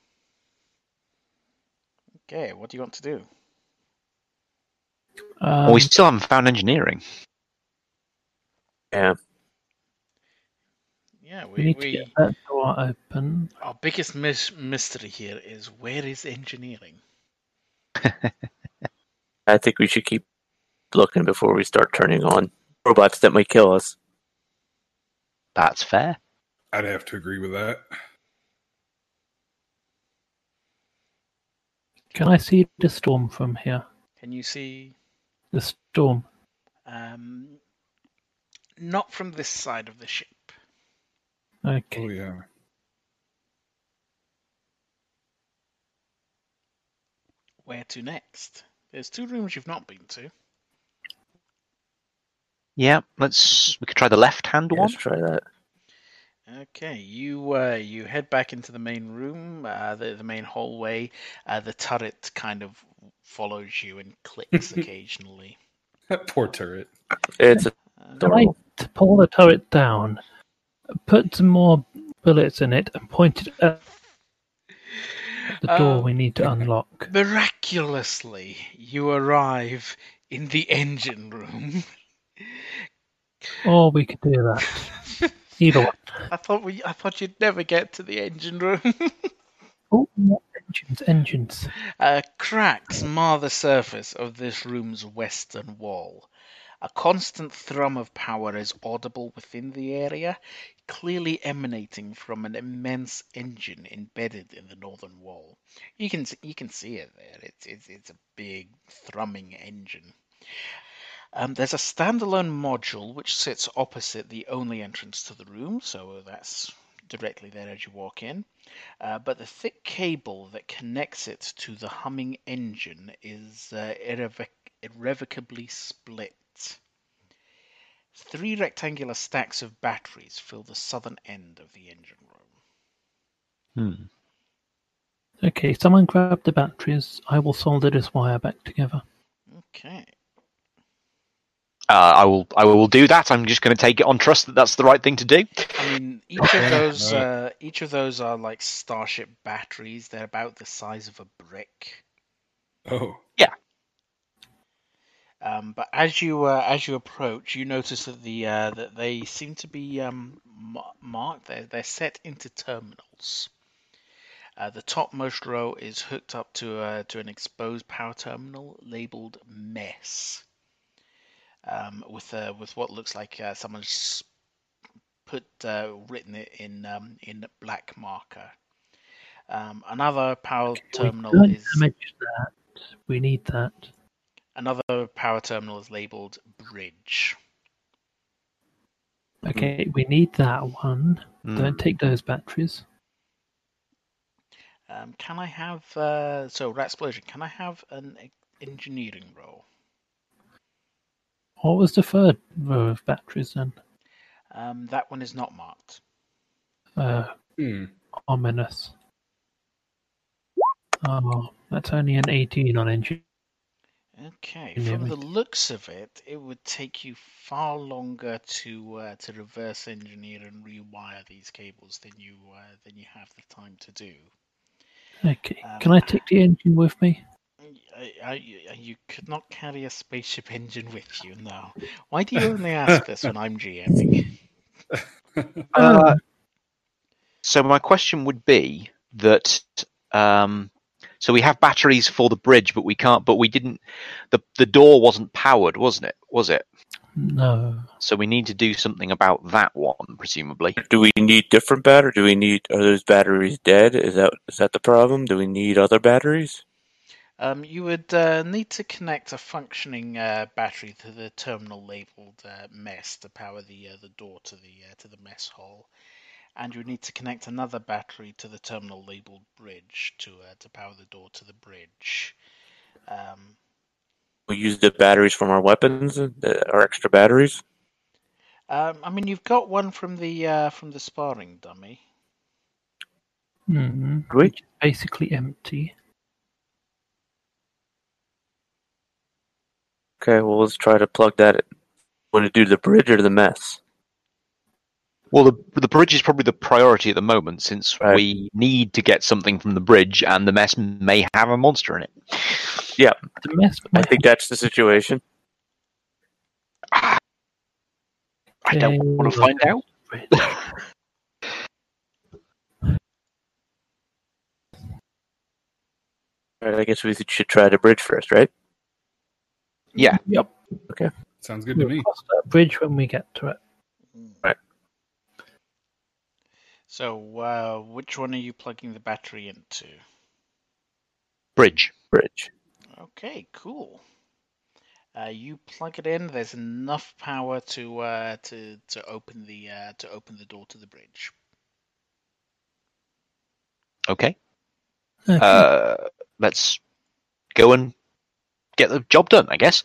Okay, what do you want to do? Um, well, we still haven't found engineering. Yeah. Yeah, we we, need to get that door open. our biggest mis- mystery here is where is engineering? (laughs) I think we should keep looking before we start turning on robots that might kill us. That's fair. I'd have to agree with that. Can I see the storm from here? Can you see? The storm. Um, not from this side of the ship. Okay. Oh yeah. Where to next? There's two rooms you've not been to. Yeah, let's. We could try the left-hand Yeah, one. let's try that. Okay, you uh, you head back into the main room, uh, the the main hallway. Uh, the turret kind of follows you and clicks (laughs) occasionally. That poor turret. It's a Uh, Can I t- pull the turret down, put some more bullets in it, and point it at the door Um, we need to unlock? Miraculously, you arrive in the engine room. (laughs) Or we could do that. (laughs) Either one. I thought we, I thought you'd never get to the engine room. (laughs) Oh, engines, engines. uh, cracks mar the surface of this room's western wall. A constant thrum of power is audible within the area, clearly emanating from an immense engine embedded in the northern wall. You can you can see it there. It's it's it's a big thrumming engine. Um, there's a standalone module which sits opposite the only entrance to the room, so that's directly there as you walk in. Uh, but the thick cable that connects it to the humming engine is uh, irrevoc- irrevocably split. Three rectangular stacks of batteries fill the southern end of the engine room. Hmm. Okay, someone grab the batteries. I will solder this wire back together. Okay. Uh, I will. I will do that. I'm just going to take it on trust that that's the right thing to do. I mean, each of those, uh, each of those are like starship batteries. They're about the size of a brick. Oh. Yeah. Um, but as you uh, as you approach, you notice that the uh, that they seem to be um, ma- marked. They're they're set into terminals. Uh, the topmost row is hooked up to uh, to an exposed power terminal labeled MESS. Um, with uh, with what looks like uh, someone's put uh, written it in um, in black marker. Um, another power terminal is damage that. We need that. another power terminal is labeled bridge. Okay, we need that one. Hmm. Don't take those batteries. Um, can I have uh, so Ratsplosion? Can I have an e- engineering roll? What was the third row of batteries then? Um, that one is not marked. Uh, Hmm. ominous. Oh, that's only an 18 on engine. Okay, from we- the looks of it, it would take you far longer to uh, to reverse engineer and rewire these cables than you uh, than you have the time to do. Okay, Um, can I take the engine with me? I, I, I- you could not carry a spaceship engine with you, no. Why do you only ask this when I'm GMing? (laughs) Uh, so my question would be that um, so we have batteries for the bridge, but we can't. But we didn't. the The door wasn't powered, wasn't it? Was it? No. So we need to do something about that one, presumably. Do we need different battery? Do we need are those batteries dead? Is that is that the problem? Do we need other batteries? Um, you would uh, need to connect a functioning uh, battery to the terminal labeled uh, mess to power the uh, the door to the uh, to the mess hall, and you would need to connect another battery to the terminal labeled bridge to uh, to power the door to the bridge. Um, We use the batteries from our weapons, uh, our extra batteries. um, I mean, you've got one from the uh, from the sparring dummy. Hmm. Do? Which is basically empty. Okay, well let's try to plug that. in. Want to do the bridge or the mess? Well, the the bridge is probably the priority at the moment, since Right. we need to get something from the bridge, and the mess may have a monster in it. Yeah, the mess. I think that's the situation. I don't Okay, want to find out. (laughs) All right, I guess we should try the bridge first, right? Yeah. Yep. Okay. Sounds good to We'll me. cross that bridge when we get to it. Right. So, uh, which one are you plugging the battery into? Bridge. Bridge. Okay, cool. Uh, you plug it in. There's enough power to uh, to to open the uh, to open the door to the bridge. Okay. Okay. Uh, let's go and get the job done, I guess.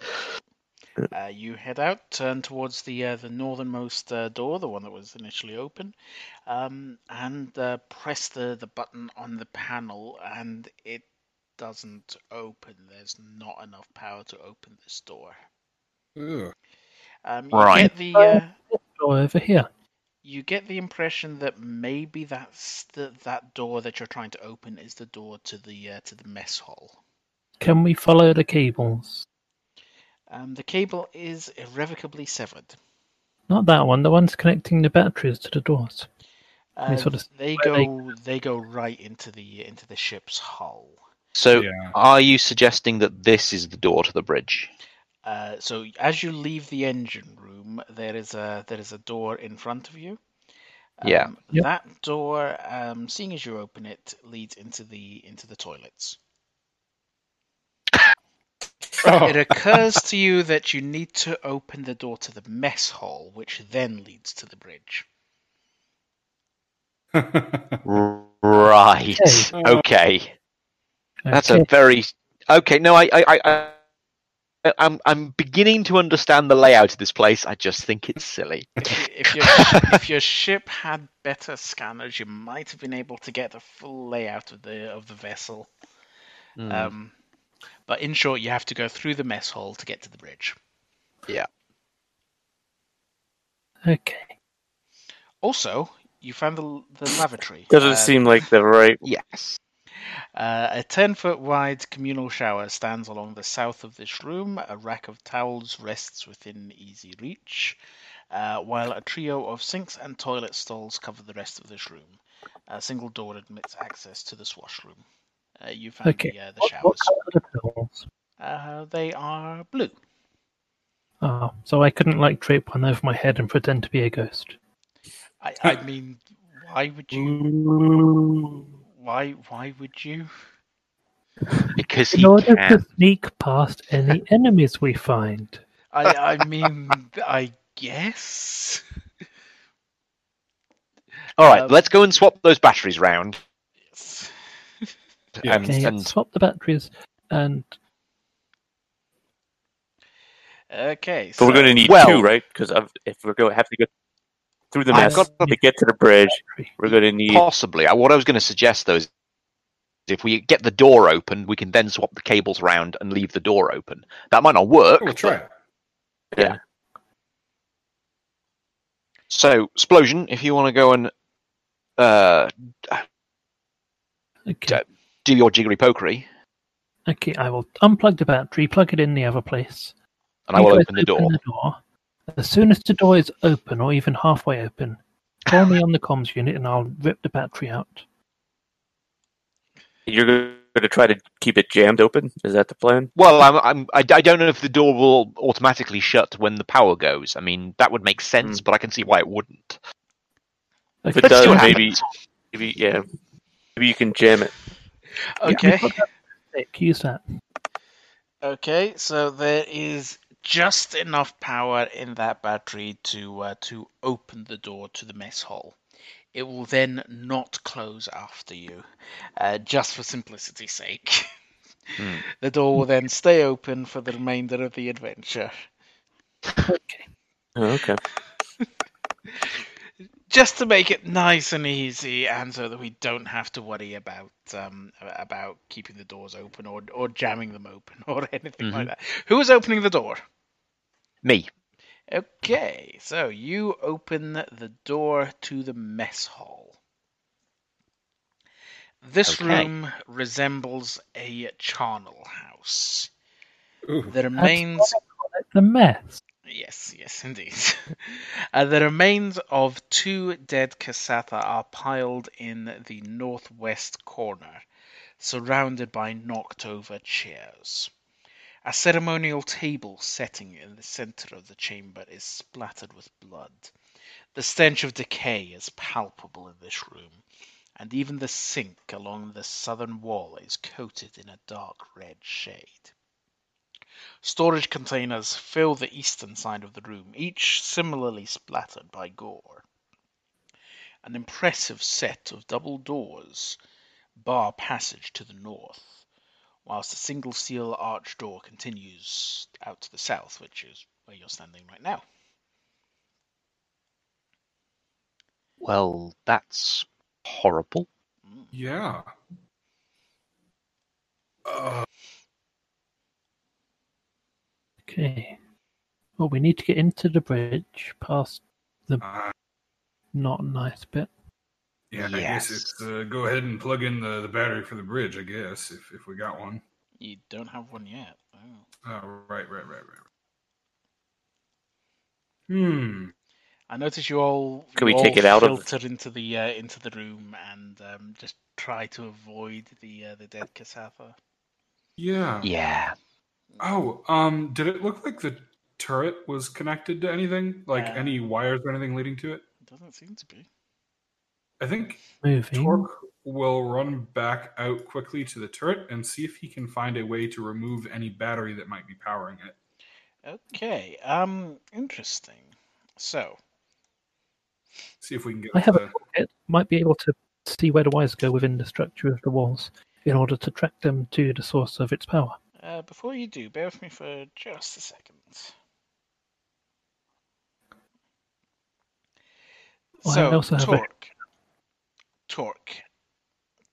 Uh, you head out, turn towards the uh, the northernmost uh, door, the one that was initially open, um, and uh, press the, the button on the panel, and it doesn't open. There's not enough power to open this door. Um, you Right. get the uh, Door over here. you get the impression that maybe that's the, that door that you're trying to open is the door to the uh, to the mess hall. Can we follow the cables? Um, the cable is irrevocably severed. Not that one. The one's connecting the batteries to the doors. Uh, sort of they where they- go they go right into the into the ship's hull. So, yeah. are you suggesting that this is the door to the bridge? Uh, so as you leave the engine room, there is a there is a door in front of you. Yeah. Um, Yep. That door, um, seeing as you open it, leads into the into the toilets. Oh. It occurs to you that you need to open the door to the mess hall, which then leads to the bridge. Right. Okay. Okay. That's Okay. a very okay. No, I, I, I, I, I'm, I'm beginning to understand the layout of this place. I just think it's silly. (laughs) If your if your ship had better scanners, you might have been able to get the full layout of the of the vessel. Hmm. Um, but in short, you have to go through the mess hall to get to the bridge. Yeah. Okay. Also, you found the, the lavatory. (laughs) Doesn't Uh, seem like the right. (laughs) yes. Uh, a 10 foot wide communal shower stands along the south of this room. A rack of towels rests within easy reach, uh, while a trio of sinks and toilet stalls cover the rest of this room. A single door admits access to this washroom. Uh, you found Okay. the, uh, the showers. what colour are the pills? Uh, they are blue. Oh, so I couldn't like drape one over my head and pretend to be a ghost. I, I mean, why would you? Why why would you? (laughs) Because In he order can. to sneak past any (laughs) enemies we find. I I mean, I guess. (laughs) All right, Um, let's go and swap those batteries round. Yes. Yeah. And, Okay, and swap the batteries and Okay, But so we're going to need Well- two, right? Because if we're going to have to go through the mess got- to get to the bridge, we're going to need. possibly, uh, what I was going to suggest though is if we get the door open, we can then swap the cables around and leave the door open. That might not work. We'll try it. Yeah. So, Splosion, if you want to go and uh, okay. do your jiggery pokery, Okay, I will unplug the battery, plug it in the other place. And I will open the door. the door. As soon as the door is open, or even halfway open, call me (sighs) on the comms unit and I'll rip the battery out. You're going to try to keep it jammed open. Is that the plan? Well, I'm, I'm, I, I don't know if the door will automatically shut when the power goes. I mean, that would make sense, hmm. but I can see why it wouldn't. If Okay, it does, uh, see what maybe, maybe, yeah, maybe you can jam it. okay. Nick, use that. Okay, so there is just enough power in that battery to uh, to open the door to the mess hall. It will then not close after you, uh, just for simplicity's sake. Hmm. (laughs) The door will then stay open for the remainder of the adventure. Okay. Oh, okay. (laughs) just to make it nice and easy, and so that we don't have to worry about um, about keeping the doors open or or jamming them open (laughs) or anything like Mhm. that. Who is opening the door? Me. Okay, so you open the door to the mess hall. This Okay. room resembles a charnel house. Ooh. The remains The mess. Yes, yes, indeed. (laughs) uh, the remains of two dead Kasatha are piled in the northwest corner, surrounded by knocked over chairs. A ceremonial table setting in the center of the chamber is splattered with blood. The stench of decay is palpable in this room, and even the sink along the southern wall is coated in a dark red shade. Storage containers fill the eastern side of the room, each similarly splattered by gore. An impressive set of double doors bar passage to the north, whilst a single steel arch door continues out to the south, which is where you're standing right now. Well, that's horrible. Yeah. Uh, Okay. Well, we need to get into the bridge past uh, not nice bit. yeah, I guess it's uh, go ahead and plug in the, the battery for the bridge. I guess if if we got one. You don't have one yet. Oh. Oh, right, right, right, right. Hmm. I notice you all. Can you we take it out of- filter into the uh, into the room and um, just try to avoid the uh, the dead Kasatha. Yeah. Yeah. Oh, um, did it look like the turret was connected to anything? Like Uh, any wires or anything leading to it? It doesn't seem to be. I think Moving. Torque will run back out quickly to the turret and see if he can find a way to remove any battery that might be powering it. Okay. Um. Interesting. So. See if we can get I have a the, It might be able to see where the wires go within the structure of the walls in order to track them to the source of its power. Uh, before you do, bear with me for just a second. Well, I so, also have a- torque, torque,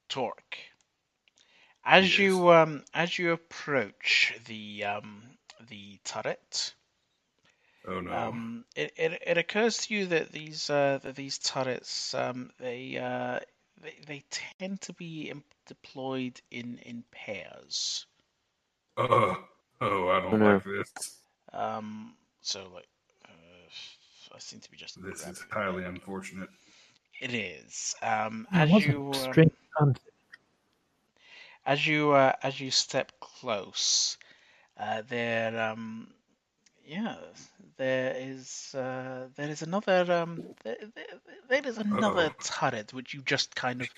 torque. As Yes. you um, as you approach the um, the turret, Oh no. um, it, it it occurs to you that these uh, that these turrets um, they, uh, they they tend to be deployed in in pairs. Oh, oh, I don't no. like this. Um, so like, uh, I seem to be just. This is grabbing- highly unfortunate. It is. Um, There as you a um, as you uh, as you step close, uh, there um, yeah, there is uh, there is another um, there, there, there is another Uh-oh. turret which you just kind of,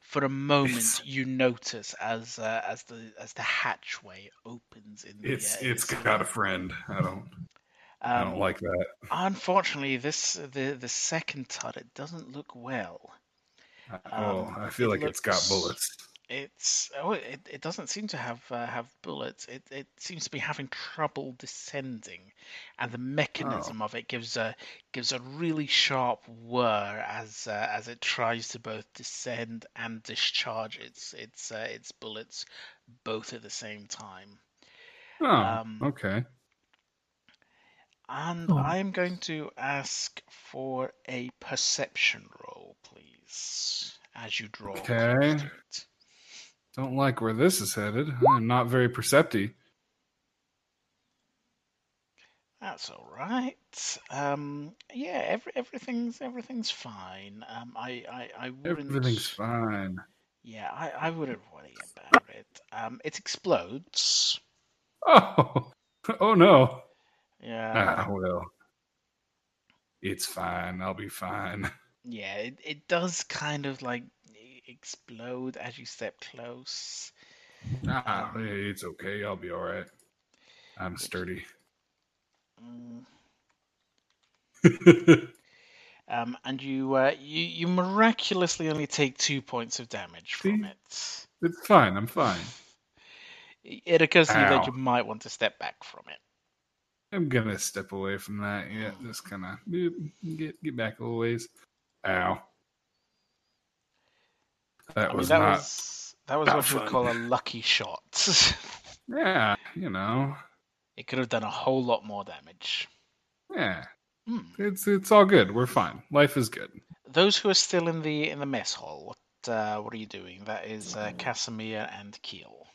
for a moment, It's- you notice as uh, as the as the hatchway opens in the. It's it's the got a friend. I don't I Um, don't like that. Unfortunately, this the the second turret doesn't look well. oh, um, I feel it like it's got bullets. It's oh, it, it doesn't seem to have uh, have bullets. It it seems to be having trouble descending, and the mechanism of it gives a gives a really sharp whir as uh, as it tries to both descend and discharge its its uh, its bullets both at the same time. Oh, um, okay. And Oh. I'm going to ask for a perception roll, please, as you draw Okay. to it. Don't like where this is headed. I'm not very perceptive. That's all right. Um, yeah, every, everything's everything's fine. Um, I, I, I wouldn't. Everything's fine. Yeah, I, I wouldn't worry about it. Um, it explodes. Oh, (laughs) oh no. Yeah, Ah, well, it's fine. I'll be fine. (laughs) yeah. It, it does kind of like explode as you step close. Ah, it's okay. I'll be all right. I'm sturdy. (laughs) Mm. Um, and you, uh, you you miraculously only take two points of damage from See? it. it's fine. I'm fine. (laughs) It occurs to you that you might want to step back from it. I'm gonna step away from that. Yeah, just kind of get get back a ways. Ow. That I mean, was that not. was that was not what you would call a lucky shot. (laughs) Yeah, you know. it could have done a whole lot more damage. Yeah, Hmm. it's it's all good. We're fine. Life is good. Those who are still in the in the mess hall, what uh, what are you doing? That is uh, Casimir and Keel.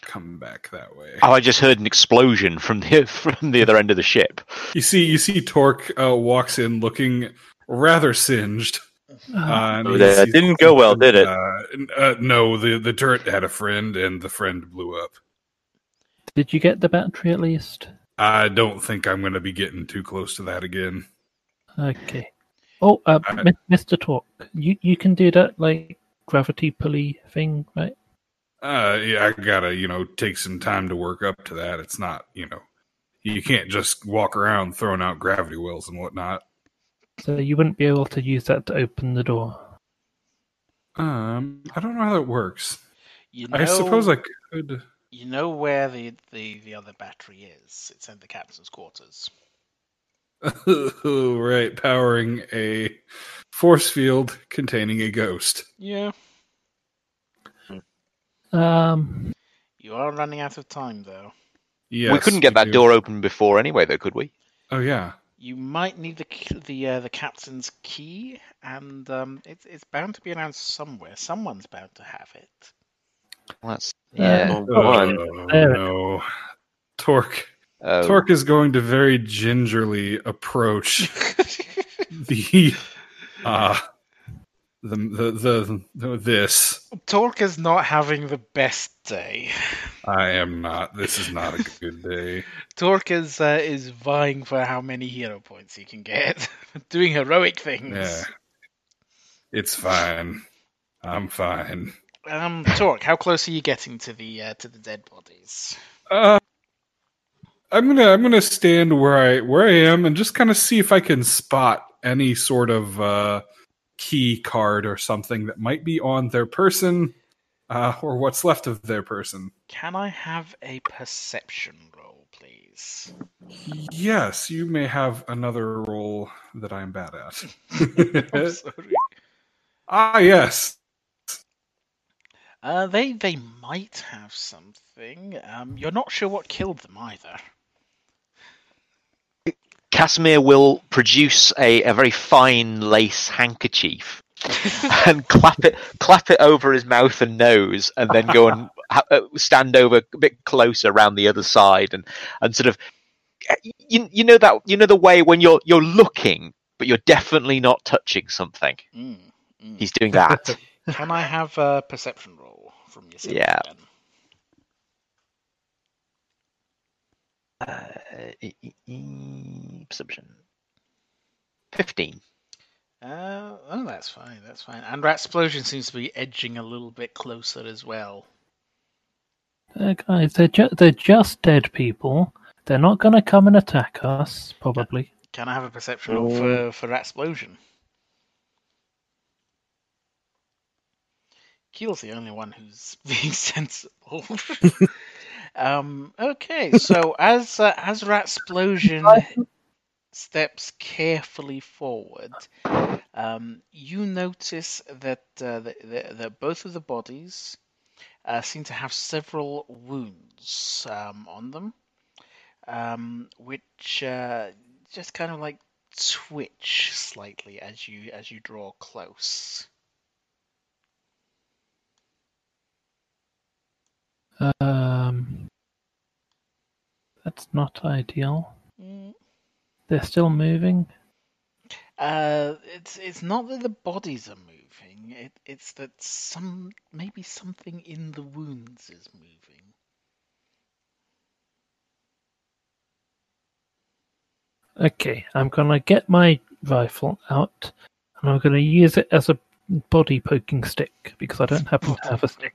Come back that way. Oh, I just heard an explosion from the (laughs) from the other end of the ship. You see, you see, Torque uh, walks in looking rather singed. Uh, and Oh, that didn't go well, did it? Uh, uh, no, the the turret had a friend, and the friend blew up. Did you get the battery at least? I don't think I'm going to be getting too close to that again. Okay. Oh, uh, I- Mr. Torque, you you can do that like gravity pulley thing, right? Uh, yeah, I gotta, you know, take some time to work up to that. It's not, you know, you can't just walk around throwing out gravity wells and whatnot. So you wouldn't be able to use that to open the door. Um, I don't know how that works. You know, I suppose I could. you know where the, the, the other battery is. It's in the captain's quarters. (laughs) right, powering a force field containing a ghost. Yeah. Um, You are running out of time, though. Yes, we couldn't get that do. door open before anyway, though, could we? Oh yeah, You might need the the uh, the captain's key, and um, it's it's bound to be announced somewhere. Someone's bound to have it. Well, that's Yeah. yeah. Well, one. Oh, no, Torque. Oh, Torque is going to very gingerly approach (laughs) the uh the the the, the this. Torque is not having the best day. I am not. This is not a (laughs) good day. Torque is uh, is vying for how many hero points he can get, (laughs) doing heroic things. Yeah, it's fine. I'm fine. Um, Torque, how close are you getting to the uh, to the dead bodies? Uh, I'm gonna I'm gonna stand where I where I am and just kind of see if I can spot any sort of uh, key card or something that might be on their person, uh, or what's left of their person. Can I have a perception roll, please? Yes, you may have another role that I'm bad (laughs) I'm at. (laughs) sorry. ah, yes. Uh, they they might have something. Um, you're not sure what killed them either. Casimir will produce a, a very fine lace handkerchief (laughs) and clap it clap it over his mouth and nose, and then go and (laughs) ha- uh, stand over a bit closer around the other side, and and sort of you, you know that you know the way when you're you're looking, but you're definitely not touching something. Mm, mm. He's doing that. (laughs) Can I have a perception roll from yourself? Yeah. Then? Uh, e- e- e- perception. Fifteen. Uh, oh, that's fine. That's fine. And Ratsplosion seems to be edging a little bit closer as well. Uh, guys, they're, ju- they're just dead people. They're not going to come and attack us, probably. Can I have a perception roll for for Ratsplosion? Keel's the only one who's (laughs) being sensible. (laughs) um, okay, so as uh, as Ratsplosion steps carefully forward, um, you notice that uh, that, that, that both of the bodies uh, seem to have several wounds um, on them, um, which uh, just kind of like twitch slightly as you as you draw close. Um, that's not ideal. Mm. They're still moving. Uh, it's it's not that the bodies are moving. It it's that some maybe something in the wounds is moving. Okay, I'm gonna get my rifle out and I'm gonna use it as a body poking stick because I don't happen to have a stick.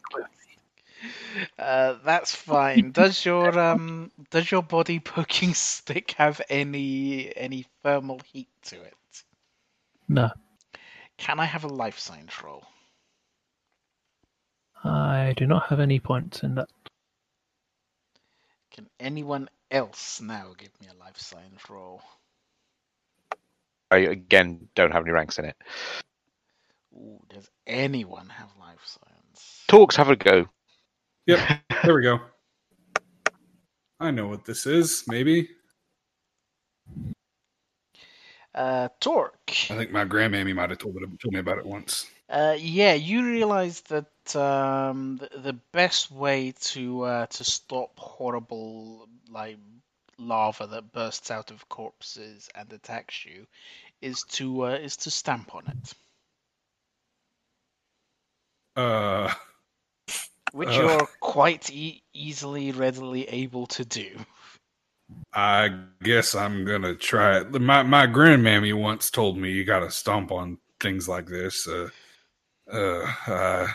Uh, that's fine. Does your um does your body poking (laughs) stick have any any thermal heat to it? No, Can I have a life science roll? I do not have any points in that. Can anyone else now give me a life science roll? I again don't have any ranks in it. Ooh, does anyone have life science? Talks, have a go. Yep, there we go. I know what this is. Maybe Uh, Torque. I think my grandmammy might have told, it, told me about it once. Uh, yeah, you realize that um, the, the best way to uh, to stop horrible like larva that bursts out of corpses and attacks you is to uh, is to stamp on it, Uh, which Ugh. you're quite e- easily, readily able to do. I guess I'm gonna try it. My my grandmammy once told me you gotta stomp on things like this. Uh, uh, uh,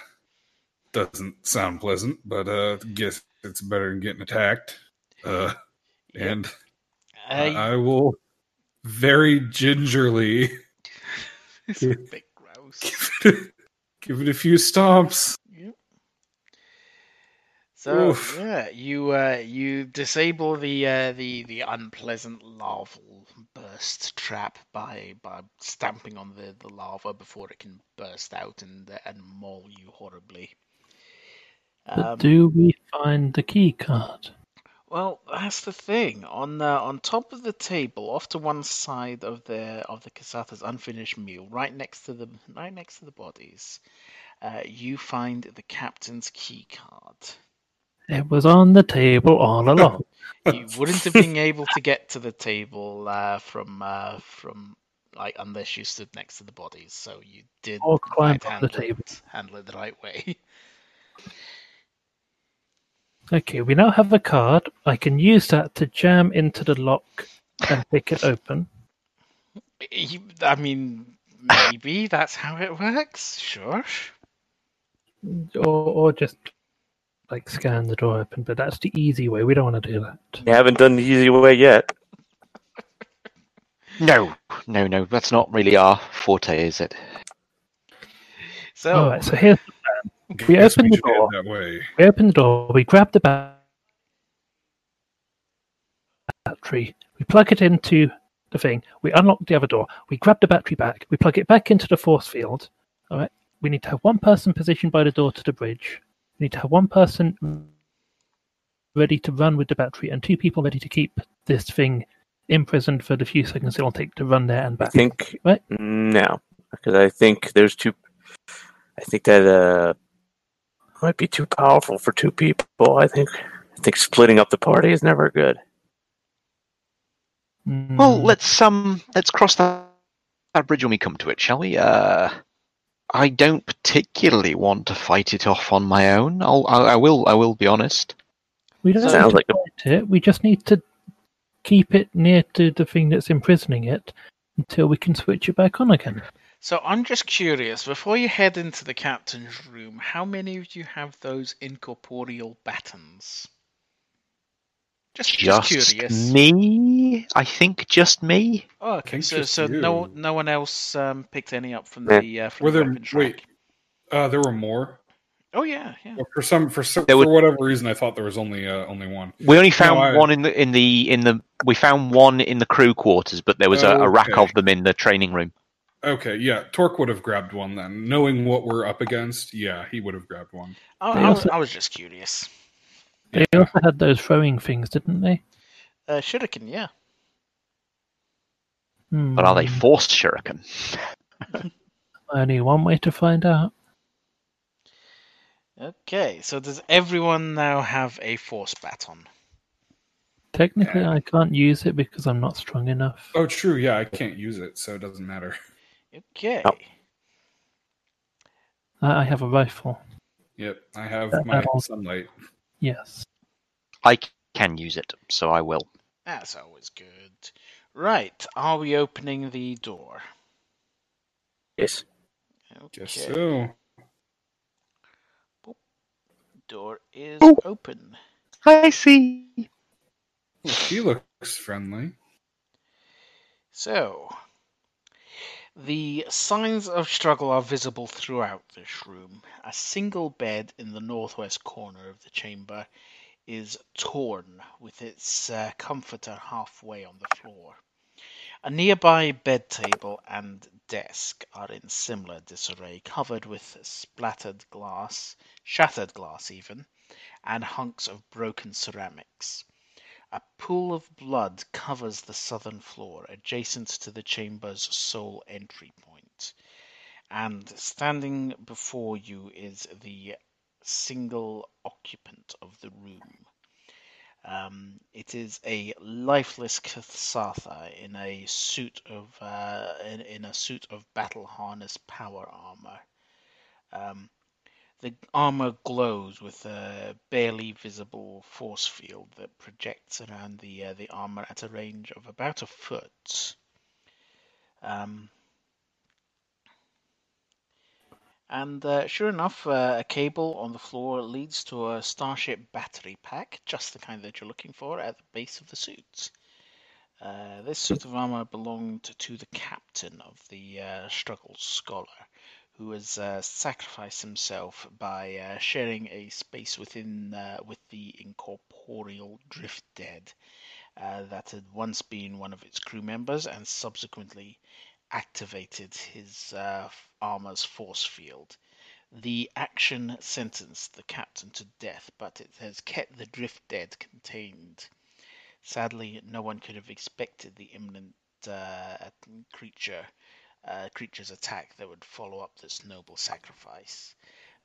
doesn't sound pleasant, but uh, guess it's better than getting attacked. Uh, (laughs) and Uh, I will very gingerly (laughs) it's a bit gross. (laughs) give it, give it a few stomps. Yep. So Oof. yeah, you uh, you disable the uh, the the unpleasant larval burst trap by by stamping on the, the larva before it can burst out and uh, and maul you horribly. But Um, do we find the key card? well, that's the thing. On uh, on top of the table, off to one side of the of the Kasatha's unfinished meal, right next to the right next to the bodies, uh, you find the captain's key card. It was on the table all along. (laughs) you wouldn't have been able to get to the table uh, from uh, from like unless you stood next to the bodies. So you did Or climb up the table. it, handle it the right way. Okay, we now have a card. I can use that to jam into the lock and pick it open. (laughs) I mean, maybe that's how it works. Sure. Or, or just like scan the door open, but that's the easy way. We don't want to do that. You haven't done the easy way yet. (laughs) No, no, no. That's not really our forte, is it? So All right, so here's the plan. (laughs) We Guess open the should door. that way. we open the door, we grab the ba- battery, we plug it into the thing, we unlock the other door, we grab the battery back, we plug it back into the force field. All right, we need to have one person positioned by the door to the bridge. We need to have one person ready to run with the battery, and two people ready to keep this thing imprisoned for the few seconds it'll take to run there and back. I think Right. no, because I think there's two. I think that uh might be too powerful for two people. I think I think splitting up the party is never good. Well, Mm, let's um, let's cross that, that bridge when we come to it, shall we? Uh, I don't particularly want to fight it off on my own. I'll, I, I will, I will be honest. we don't Sounds have to like a- fight it. We just need to keep it near to the thing that's imprisoning it until we can switch it back on again. So I'm just curious, before you head into the captain's room, how many of you have those incorporeal batons? Just, just, Just curious. me? I think just me. Oh, okay. So, so no, you. no one else um, picked any up from Yeah. the uh, from Were the there weapons wait? Uh, there were more. Oh yeah, yeah. But For some, for some, There for were- whatever reason, I thought there was only uh, only one. We only found I- one in the in the in the we found one in the crew quarters, but there was a, a rack Okay. of them in the training room. Okay, yeah, Torque would have grabbed one then. Knowing what we're up against, yeah, he would have grabbed one. I, I, was, I was just curious. They also had those throwing things, didn't they? Uh, shuriken, yeah. Hmm. But are they forced shuriken? (laughs) Only one way to find out. Okay, so does everyone now have a force baton? Technically, Yeah. I can't use it because I'm not strong enough. Oh, true. Yeah, I can't use it, so it doesn't matter. Okay. Yep. I I have a rifle. Yep, I have That- my that'll- sunlight. Yes. I can use it, so I will. That's always good. Right, are we opening the door? Yes. Okay. Guess so. Door is Oh. open. I see. Well, he looks friendly. So, the signs of struggle are visible throughout this room. A single bed in the northwest corner of the chamber is torn, with its uh, comforter halfway on the floor. A nearby bed table and desk are in similar disarray, covered with splattered glass, shattered glass even, and hunks of broken ceramics. A pool of blood covers the southern floor, adjacent to the chamber's sole entry point. And standing before you is the single occupant of the room. Um, it is a lifeless Kasatha in a suit of uh, in, in a suit of battle harness power armor. Um, the armor glows with a barely visible force field that projects around the uh, the armor at a range of about a foot. Um, and uh, sure enough, uh, a cable on the floor leads to a Starship battery pack, just the kind that you're looking for, at the base of the suit. Uh, this suit of armor belonged to the captain of the uh, Struggle Scholar, who has uh, sacrificed himself by uh, sharing a space within uh, with the incorporeal Drift Dead uh, that had once been one of its crew members and subsequently activated his uh, armor's force field. The action sentenced the captain to death, but it has kept the Drift Dead contained. Sadly, no one could have expected the imminent uh, creature uh, creature's attack that would follow up this noble sacrifice.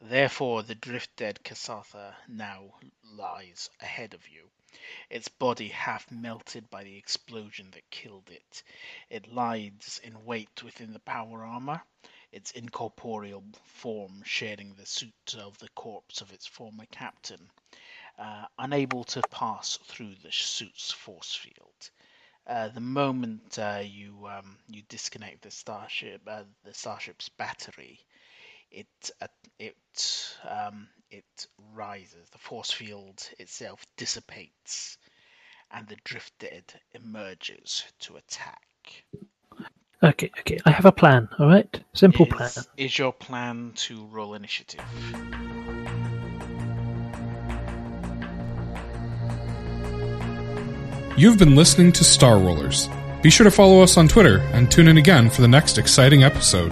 Therefore, the drift dead Kasatha now lies ahead of you, its body half melted by the explosion that killed it. It lies in wait within the power armor, its incorporeal form sharing the suit of the corpse of its former captain, uh, unable to pass through the suit's force field. Uh, the moment uh, you um, you disconnect the starship, uh, the starship's battery, it uh, it um, it rises. The force field itself dissipates, and the drift dead emerges to attack. Okay, okay. I have a plan. All right, simple plan. Is, is your plan to roll initiative? You've been listening to Star Rollers. Be sure to follow us on Twitter and tune in again for the next exciting episode.